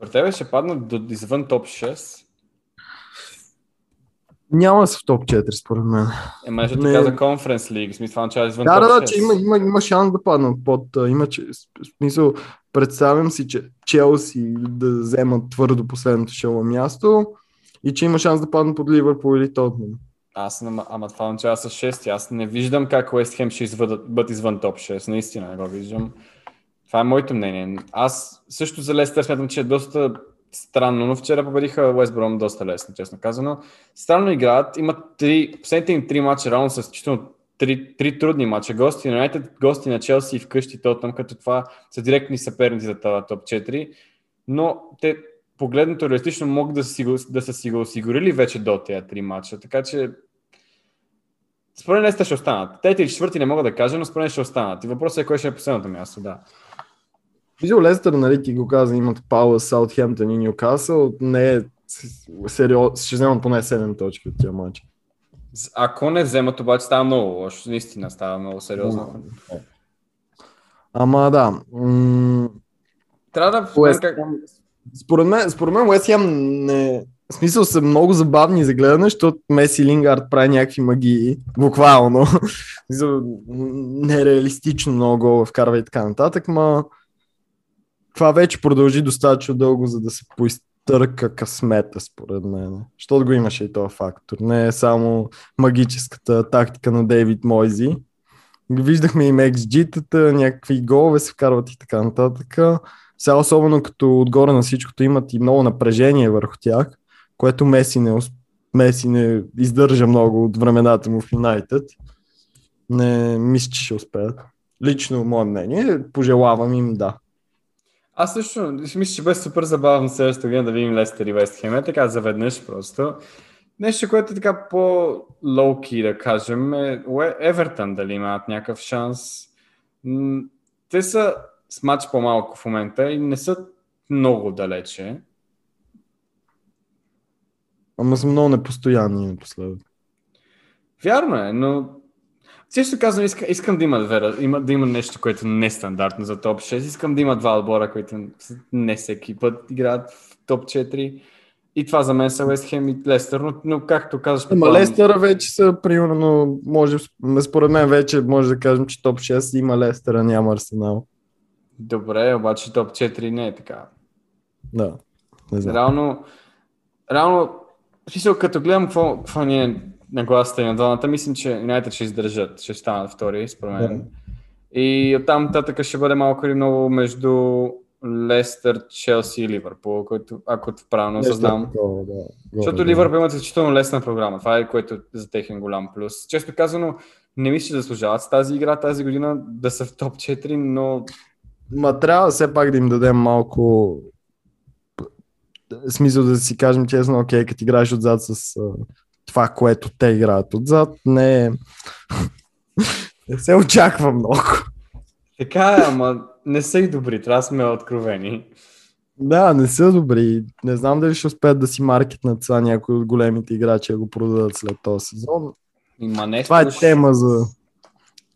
Според тебе ще паднат до извън топ 6. Няма да са в топ 4, според мен. Ема, защото Не. каза Conference League, смисъл това означава извън Да, топ да, 6. да, че има, има, има шанс да паднат под. Има, че, смисъл, представям си, че Челси да вземат твърдо последното шело място и че има шанс да паднат под Ливърпул или Тотнем. Аз, ама, ама това означава с 6. Аз не виждам как Уест Хем ще извъдат, бъдат извън топ 6. Наистина не го виждам. Това е моето мнение. Аз също за Лестър смятам, че е доста странно, но вчера победиха Уест Бром доста лесно, честно казано. Странно играят. Имат три, последните им три мача, равно с чисто три, три трудни мача. Гости на Юнайтед, гости на Челси и вкъщи Тотъм, като това са директни съперници за това топ 4. Но те погледнато реалистично могат да са, си да са си го осигурили вече до тези три мача. Така че според мен ще останат. Трети или четвърти не мога да кажа, но според ще останат. И въпросът е кой ще е последното място, да. Виждал Лестър, нали, ти го каза, имат Пауър, Саутхемптън и Ньюкасъл. Не е сериозно, ще вземат поне 7 точки от тия матча. З- Ако не вземат, обаче става много лошо. Наистина става много сериозно. Ама да. М- Трябва да... Уест как... Според мен, според мен Уест Хем не... В смисъл са много забавни за гледане, защото Меси Лингард прави някакви магии, буквално. *laughs* Нереалистично много вкарва и така нататък, ма това вече продължи достатъчно дълго, за да се поизтърка късмета, според мен. Защото го имаше и този фактор. Не е само магическата тактика на Дейвид Мойзи. Виждахме и XG-тата, някакви голове се вкарват и така нататък. Сега особено като отгоре на всичкото имат и много напрежение върху тях, което Меси не, Меси не издържа много от времената му в Юнайтед. Не мисля, че ще успеят. Лично мое мнение, пожелавам им да. Аз също мисля, че беше супер забавно следващата година да видим Лестер и Вест Хем. Е така заведнъж просто. Нещо, което е така по-лоуки, да кажем, е Евертън дали имат някакъв шанс. Те са с матч по-малко в момента и не са много далече. Ама са много непостоянни напоследък. Вярно е, но също казвам, искам, искам да има, вера, има, да има нещо, което не е стандартно за топ 6. Искам да има два отбора, които не всеки път играят в топ 4. И това за мен са Уест Хем и Лестър, но, но както казваш... Ама това... Лестър вече са, примерно, може, според мен вече може да кажем, че топ 6 има Лестър, а няма Арсенал. Добре, обаче топ 4 не е така. Да, не знам. Реално, реално, смисъл, като гледам какво, какво ни е нагласата и на двамата, мислим, че Юнайтед ще издържат, ще станат втори, според мен. Да. И оттам нататък ще бъде малко или много между Лестър, Челси и Ливърпул, който, ако правилно осъзнавам. Да, да, Защото Ливърпул имат изключително лесна програма. Това е което за техен голям плюс. Често казано, не мисля, че заслужават с тази игра тази година да са в топ 4, но... Ма трябва все пак да им дадем малко смисъл да си кажем честно, окей, като играеш отзад с това, което те играят отзад, не, *laughs* не се очаква много. Така е, ама не са и добри, трябва да сме откровени. Да, не са добри. Не знам дали ще успеят да си маркетнат сега някои от големите играчи да го продадат след този сезон. Има нещо, Това е тема за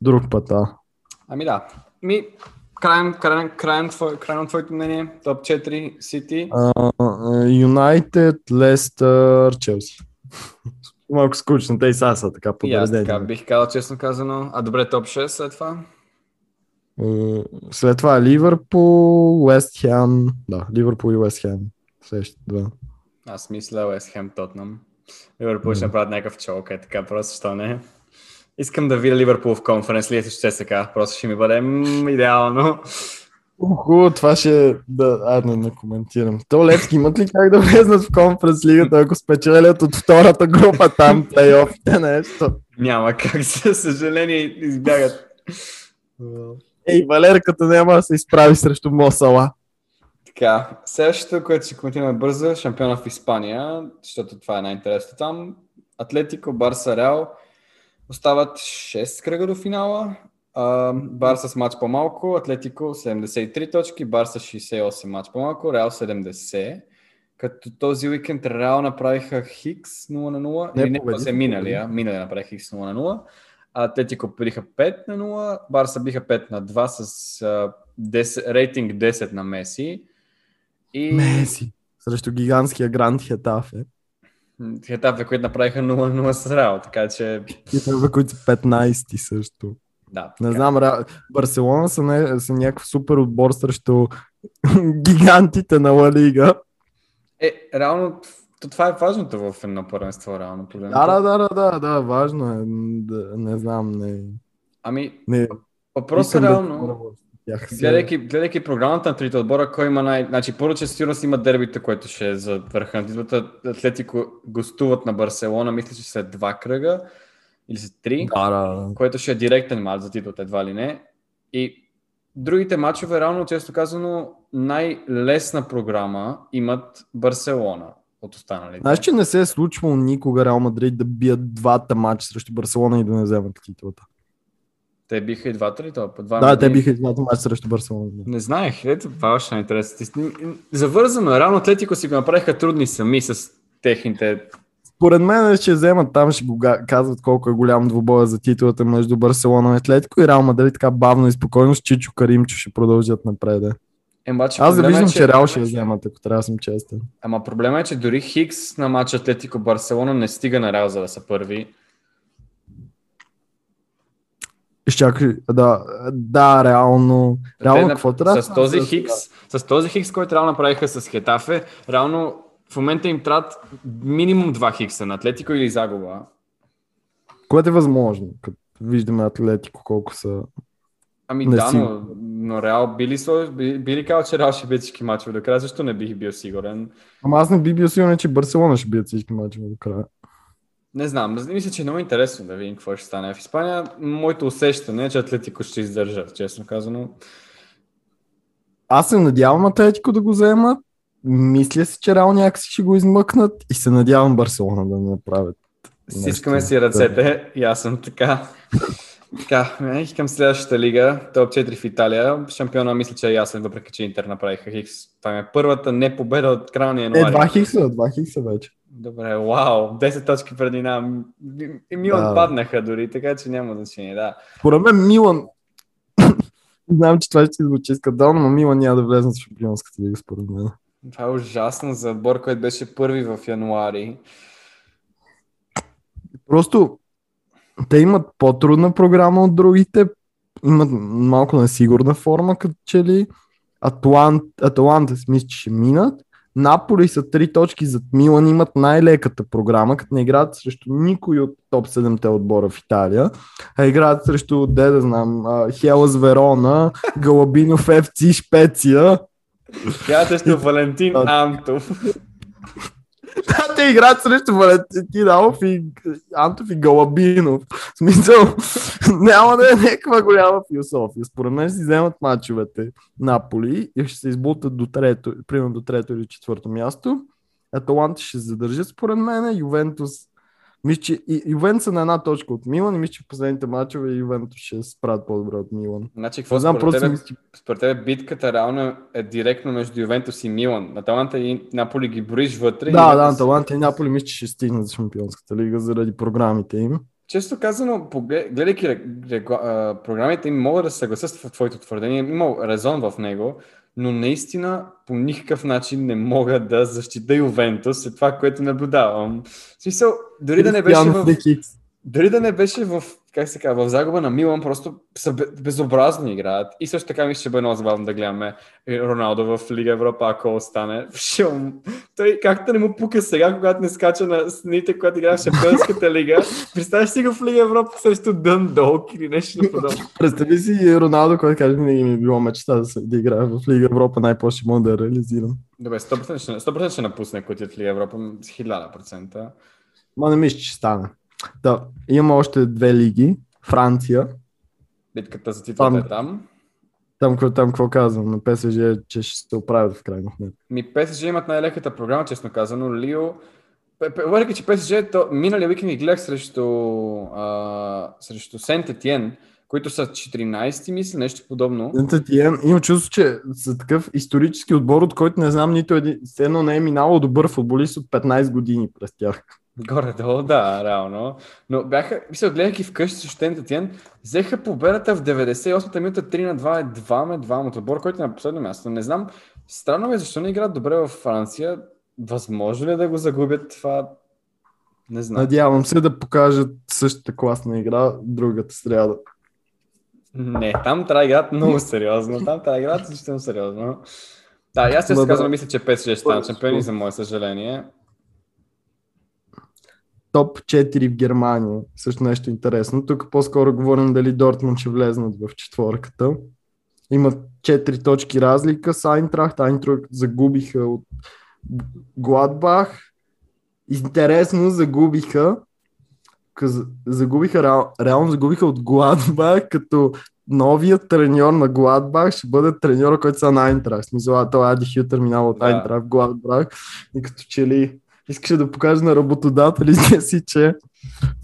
друг път. А. Ами да. Ми, край, край, край, край, край на твоето мнение, топ 4 Сити? Юнайтед, Лестър, Челси. Малко скучно, те и са са така подредени. Така бих казал, честно казано. А добре, топ 6 след това? След това Ливърпул, Уест Хем. Да, Ливърпул и Уест Хем. Следващите два. Аз мисля Уест Хем Тотнам. Ливърпул ще направят някакъв чолк, е така, просто що не. Искам да видя Ливърпул в конференц ли ще сега, просто ще ми бъде м- идеално. Уху, това ще да... А, не, не коментирам. То Левски имат ли как да влезнат в конференц лигата, ако спечелят от втората група там, плейофите, нещо? Няма как, за съжаление, избягат. Ей, Валер, като няма да се изправи срещу Мосала. Така, следващото, което ще коментираме бързо, шампиона в Испания, защото това е най-интересно там. Атлетико, Барса, Реал остават 6 кръга до финала. Барса с матч по-малко, Атлетико 73 точки, Барса 68 матч по-малко, Реал 70. Като този уикенд Реал направиха Хикс 0 на 0. Не, Или не, се миналия. Миналия направиха Хикс 0 на 0. Атлетико победиха 5 на 0, Барса биха 5 на 2 с uh, 10, рейтинг 10 на Меси. И... Меси! Срещу гигантския Гранд Хетафе. Хетафе, които направиха 0-0 с Реал, така че... Хетафе, които са 15 също. Да, не знам, Ра... Барселона са, не, са някакъв супер отбор срещу *laughs* гигантите на Ла Лига. Е, реално то това е важното в едно първенство, реално. Да, да, да, да, да, да, важно е. Да, не знам, не. Ами, не. въпросът е реално, да гледайки, гледайки програмата на трите отбора, кой има най... Значи, първо, че сигурно има дербите, което ще е за върха на титлата. Атлетико гостуват на Барселона, мисля, че след два кръга или след три, да, да. което ще е директен матч за титлата, едва ли не. И другите матчове, реално, често казано, най-лесна програма имат Барселона от останалите. Знаеш, че не се е случвало никога Реал Мадрид да бият двата матча срещу Барселона и да не вземат титлата. Те биха и двата ли това? два да, те биха и двата матча срещу Барселона. Не знаех, ето това още е интересно. Завързано е, Реално Атлетико си го направиха трудни сами с техните според мен ще вземат там, ще го казват колко е голям двубоя за титулата между Барселона и Атлетико и Реал Мадрид така бавно и спокойно с Чичо Каримчо ще продължат напред. Е, обаче, Аз да виждам, е, че, че Реал ще я вземат, ако трябва да съм честен. Ама проблема е, че дори Хикс на матч Атлетико Барселона не стига на Реал, за да са първи. Изчакай, да, да, реално. Реално, Те, какво трябва? С този, Хикс, с този Хикс, който реално направиха с Хетафе, реално в момента им трябват минимум два Хикса на Атлетико или загуба. Което е възможно, като виждаме Атлетико колко са Ами не да, си... но, но Реал би ли, би, би ли казал, че Реал ще бие всички мачове до края? Защо не бих бил сигурен? Ама аз не бих бил сигурен, че Барселона ще бият всички мачове до края. Не знам, мисля, че е много интересно да видим какво ще стане в Испания. Моето усещане е, че Атлетико ще издържат, честно казано. аз се надявам Атлетико да го вземат. Мисля си, че Реал някакси ще го измъкнат и се надявам Барселона да направят. Стискаме си ръцете и аз съм така. Така, минах към следващата лига, топ 4 в Италия. Шампиона мисля, че е ясен, въпреки че Интер направиха Хикс. Това е първата не победа от края на Е, януари. два хикса, два хикса вече. Добре, вау, 10 точки преди нам. И Милан Да. паднаха дори, така че няма значение, да. Според мен Милан... *coughs* Знам, че това ще звучи скандално, но Милан няма да влезе в Шампионската лига, според мен. Това е ужасно за отбор, който беше първи в януари. Просто те имат по-трудна програма от другите, имат малко несигурна форма, като че ли. Атлант, Атланта си мисля, че ще минат. Наполи са три точки зад Милан, имат най-леката програма, като не играят срещу никой от топ 7-те отбора в Италия, а играят срещу, де да знам, Хелас Верона, Галабинов ФЦ Шпеция. Тя срещу Валентин. Антов. Да, те играят срещу Валентин Алов и Антов и Галабинов. В смисъл, няма да е някаква голяма философия. Според мен си вземат мачовете Наполи и ще се избутат до трето, примерно до трето или четвърто място. Аталанта ще се задържат според мен. Ювентус мисля, че и, Ювентус са на една точка от Милан и мисля, че в последните мачове Ювентус ще се справят по-добре от Милан. Значи, какво знам, според тебе, мисля, според тебе битката реално е директно между Ювентус и Милан. Аталанта и Наполи ги броиш вътре. Да, Ювентус- да, Аталанта и Наполи мисля, че ще стигнат за Шампионската лига заради програмите им. Често казано, гледайки програмите им, мога да се съглася с твоето твърдение. Има резон в него, но наистина по никакъв начин не мога да защита Ювентус след това, което наблюдавам. В смисъл, дори да не беше в... Дори да не беше в, как се казва, в загуба на Милан, просто са бе- безобразни играят. И също така ми ще бъде много забавно да гледаме Роналдо в Лига Европа, ако остане. Ще му- Той както не му пука сега, когато не скача на сните, когато играе в Шампионската лига. Представяш си го в Лига Европа срещу Дъндолк или нещо подобно. Представи си Роналдо, който каже, винаги ми е било мечта да, да играе в Лига Европа, най-после ще мога да реализирам. Добре, 100% ще, 100% ще напусне котият в Лига Европа, с 1000%. Ма не мисля, че стане. Да, има още две лиги. Франция. Битката за титлата Там- е там. Там, какво, там какво казвам? На ПСЖ, е, че ще се оправят в крайна сметка. Ми ПСЖ имат най-леката програма, честно казано. Лио... Въпреки, че ПСЖ, то, миналия уикенд ги гледах срещу, а, срещу Сент Етиен, които са 14, мисля, нещо подобно. Тиен, има чувство, че за такъв исторически отбор, от който не знам нито един, едно не е минало добър футболист от 15 години през тях. Горе-долу, да, реално. Но бяха, мисля, гледайки вкъщи срещу Сент Етиен, взеха победата в 98-та минута 3 на 2, едва ме двама от отбор, който е на последно място. Не знам, странно ми е защо не играят добре във Франция. Възможно ли е да го загубят това? Не знам. Надявам се да покажат същата класна игра другата сряда. Не, там трябва да играят много сериозно. Там трябва да играят *laughs* изключително сериозно. Да, аз Добре. казвам, мисля, че PSG ще станат Според- шампиони, за мое съжаление. Топ 4 в Германия. Също нещо интересно. Тук по-скоро говорим дали Дортмунд ще влезнат в четворката. Имат 4 точки разлика с Айнтрахт. Айнтрахт загубиха от Гладбах. Интересно загубиха загубиха, реал, реално загубиха от Гладбах, като новият треньор на Гладбах ще бъде треньора, който са на Айнтрахт. Смисъл, той Ади Хютер минава от Да. Айнтрахт в Гладбах и като че ли искаше да покаже на работодателите си, че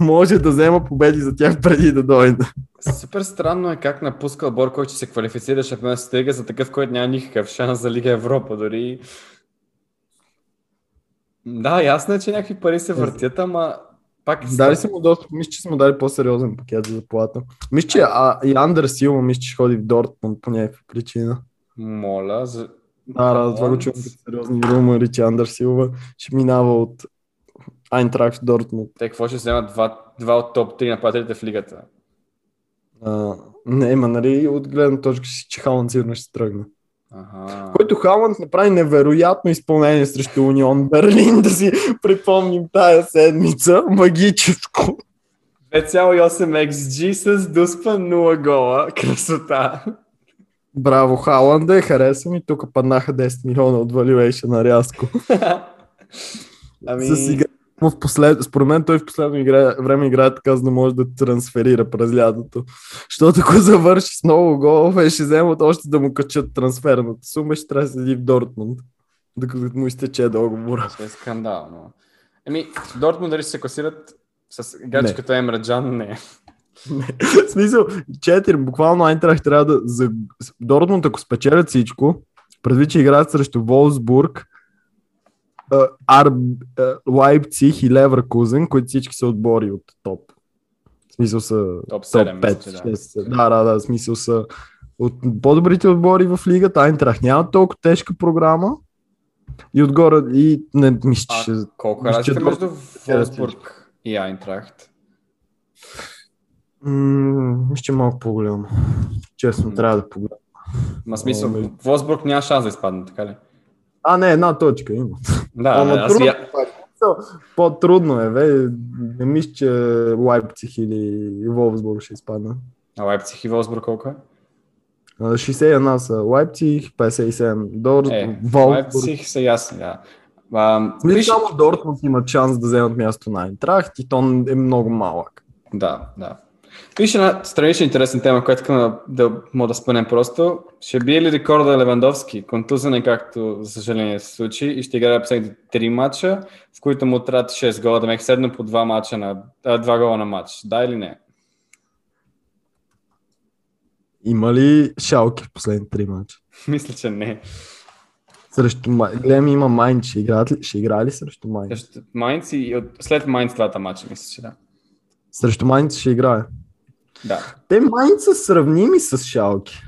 може да взема победи за тях преди да дойде. Супер странно е как напуска отбор, който ще се квалифицира шампионската лига за такъв, който няма никакъв шанс за Лига Европа. Дори Да, ясно е, че някакви пари се въртят, ама пак... Дали са му доста, мисля, че са му дали по-сериозен пакет за заплата. Мисля, че а, и Андер Силва, мисля, че ходи в Дортмунд по някаква причина. Моля, за... Да, това го чувам като сериозни румъри, че Андер Силва ще минава от Айнтрак в Дортмунд. Те какво ще вземат два, два от топ 3 нападателите в лигата? А, не, ма нали от гледна точка си, че Халанд сигурно ще тръгне. Ага. Който Халанд направи невероятно изпълнение срещу Унион Берлин, да си припомним тая седмица. Магическо. 2,8 XG с дуспа 0 гола. Красота. Браво, Халанде, хареса ми. Тук паднаха 10 милиона от valuation на рязко. *laughs* ами... С игра в послед... според мен той в последно игра... време играе така, за да може да трансферира през лятото. Защото ако завърши с много голове, ще вземат още да му качат трансферната сума, ще трябва да седи в Дортмунд, докато му изтече договора. Това е скандал, но... Еми, Дортмунд дали ще се класират с играчи като Емре Джан, не. *laughs* В смисъл, 4, буквално Айнтрах трябва да... За... Дортмунд, ако спечелят всичко, предвид, че играят срещу Волсбург, а, Ар... а, Лайпциг и Леверкузен, които всички са отбори от топ. В смисъл са Топ топ 7, 5. мисля, че да. 6, са. да, да, да, в смисъл са от по-добрите отбори в лигата. Айнтрах няма толкова тежка програма. И отгоре, и не мисля, че... Колко е разлика между Дортмунд Волсбург и Айнтрахт? М, Мисля, че е малко по-голямо. Честно, М. трябва да погледна. Ма смисъл, О, между- Волсбург няма шанс да изпадне, така ли? А, не, една точка има. Да, Ама аз трудно я... е По-трудно е, бе. Не мисля, че Лайпциг или Волфсбург ще изпадна. А Лайпциг и Волсбург колко е? А, 61 са Лайпциг, 57 Дор, Е, Волфсбург. Лайпциг са ясни, да. А, виж- само Дортмунд има шанс да вземат място на Айнтрахт и то е много малък. Да, да. Виж една странична интересна тема, която искам да, да мога да спънем просто. Ще бие ли рекорда Левандовски? Контузен е както, за съжаление, се случи и ще играе последните 3 мача, в които му трябват 6 гола, да ме седна по 2, мача на, а, 2 гола на матч. Да или не? Има ли шалки в последните три мача? *laughs* Мисля, че не. Срещу. Гледам има Майн, ще, играят ли... ще играе ли срещу Майн? Срещу Майнц и от... след Майнц двата мача, мисля, че да. Срещу Майнц ще играе. Да. Те Майнц са сравними с Шалки.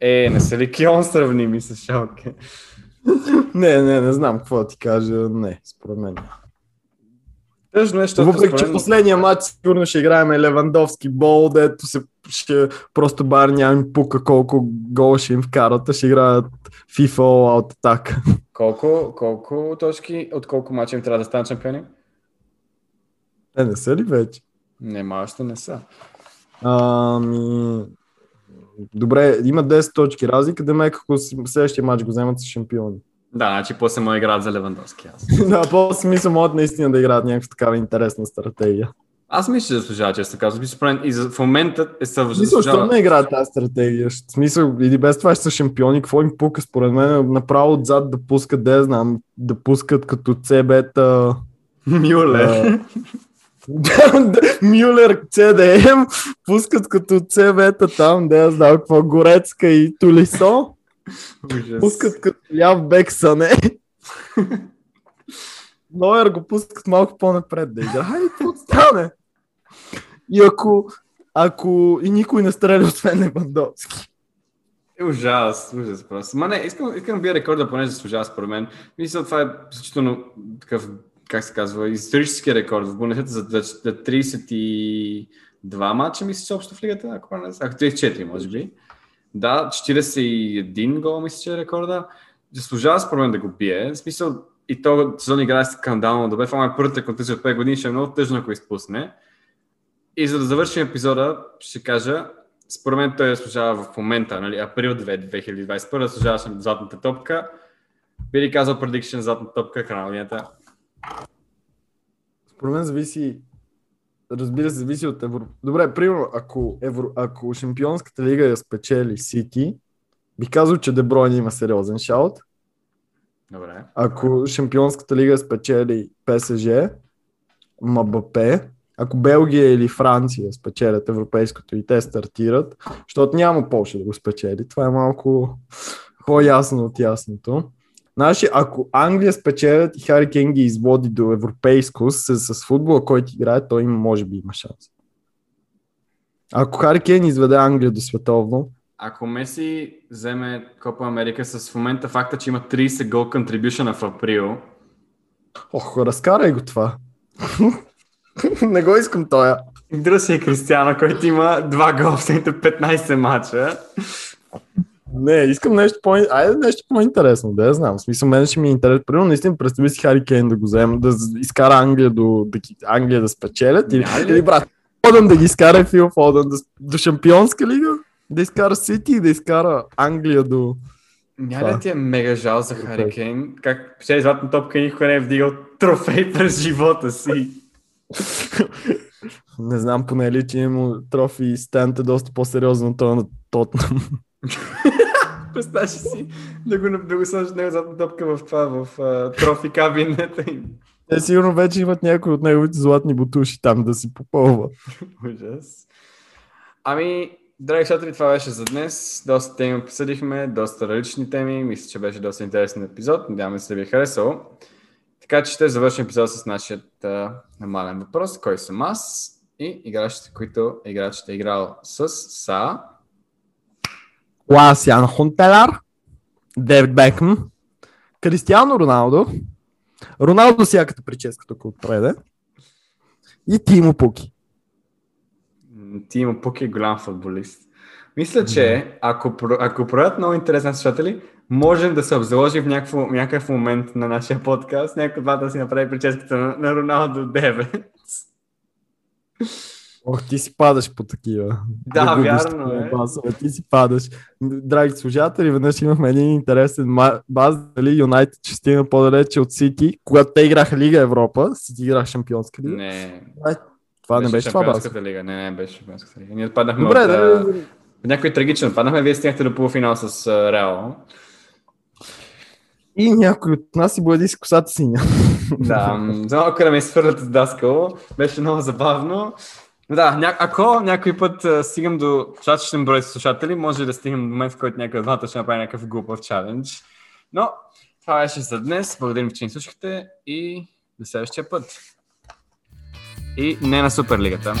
Е, не са ли Кион сравними с Шалке? Не, не, не знам какво ти кажа. Не, според мен. Тъжно е, защото Въпреки, че според мен- последния матч сигурно ще играем Левандовски бол, дето се, ще, просто бар няма им пука колко гол ще им вкарат, ще играят FIFA All Out Attack. Колко, колко точки, от колко мача им трябва да станат шампиони? Те не са ли вече? Не, ма още не са. Ами... Добре, има 10 точки разлика, да ме ако следващия матч го вземат с шампиони. Да, значи после му играят за Левандовски. Аз, *laughs* да, по смисъл могат наистина да играят някаква такава интересна стратегия. аз мисля, че заслужава, често казвам. Мисля, И в момента е съв... В смисъл, защо заслужава. не играят тази стратегия? В смисъл, или без това ще са шампиони, какво им пука? Според мен направо отзад да пускат, да знам, да пускат като CB-та... *laughs* Мюле. Мюлер CDM пускат като CB-та там, да я знам какво, Горецка и Тулисо. Ужас. Пускат като ляв бек Сане. Нойер го пускат малко по-напред да играе и какво стане? И ако, ако и никой не стреля освен Левандовски. Е, ужас, ужас просто. Ма не, искам, искам да бия рекорда, понеже заслужава според мен. Мисля, това е значително такъв, как се казва, исторически рекорд в Бундесата за, за, за 32 мача, мисля, че общо в лигата, ако не знам, 34 може би. Да, 41 гол, мисля, че е рекорда. Заслужава според мен да го бие. В смисъл, и то сезон играе скандално добре. Това е първата контузия от 5 години, ще е много тъжно, ако изпусне. И за да завършим епизода, ще кажа, според мен той заслужава в момента, нали, април 2, 2021, заслужаваше златната топка. Би ли казал предикшен златната топка, каналията? Според мен зависи разбира се, зависи от Евро... Добре, примерно, ако, Евро... ако Шампионската лига я спечели Сити, би казал, че Дебройн има сериозен шаут. Добре. Ако Шампионската лига спечели ПСЖ, МБП, ако Белгия или Франция спечелят европейското и те стартират, защото няма Польша да го спечели. Това е малко *laughs* по-ясно от ясното. Значи, ако Англия спечелят и Хари Кейн ги изводи до европейско с, с футбола, който играе, той им може би има шанс. Ако Хари Кейн изведе Англия до световно, Ако Меси вземе Копа Америка с в момента факта, че има 30 гол контрибюшена в април, ох, разкарай го това. *laughs* Не го искам тоя. Друг си е Кристиана, който има 2 гола в следните 15 мача. Не, искам нещо по Айде нещо по-интересно, да я знам. В смисъл, мен ще ми е интересно. Примерно, наистина, представи си Хари Кейн да го вземе, да изкара Англия до, да, Англия да спечелят. Или, или брат, Фоден да ги изкара Фил Фоден да, до Шампионска лига, да изкара Сити и да изкара Англия до... Няма ли да ти е мега жал за Хари Кейн? Как печели златна топка никой не е вдигал трофей *laughs* през живота си. *laughs* Не знам, поне ли, че има трофи и стената доста по-сериозно от това на Тотнам. *laughs* Представяш си да го, да го сложиш него задна топка в това, в uh, трофи кабинета им. Те сигурно вече имат някои от неговите златни бутуши там да си попълва. Ужас. Ами, драги слушатели, това беше за днес. Доста теми обсъдихме, доста различни теми. Мисля, че беше доста интересен епизод. Надяваме се да ви е харесал. Така че ще завършим епизод с нашия нормален въпрос. Кой съм аз? И играчите, които играчите е играл с са... Ласян Хунтелар, Девид Бекъм, Кристиано Роналдо, Роналдо всяката прическа тук отпреде и Тимо Пуки. Тимо Пуки е голям футболист. Мисля, че ако, ако проявят много интересни слушатели, можем да се обзаложим в някакво, някакъв момент на нашия подкаст, някой два да си направи прическата на, на Роналдо 9. Ох, ти си падаш по такива. Да, да вярно е. Басове, ти си падаш. Драги служатели, веднъж имахме един интересен баз, дали Юнайтед ще стигна по-далече от Сити, когато те играха Лига Европа, Сити играха Шампионска лига. Не. Това не беше това баз. лига. Не, не беше Шампионската лига. Ние отпаднахме Добре, от, да, да, някой трагичен. Отпаднахме, вие стигнахте до полуфинал с Реал. И някой от нас си бъде с косата синя. Да, за малко да ме изхвърлят с даскал. Беше много забавно. Да, ня... ако някой път uh, стигам до достатъчен брой слушатели, може да стигнем до момент, в който някой от двата ще направи някакъв глупав чалендж. Но това беше за днес. Благодарим, че ни слушахте и до следващия път. И не на Суперлигата.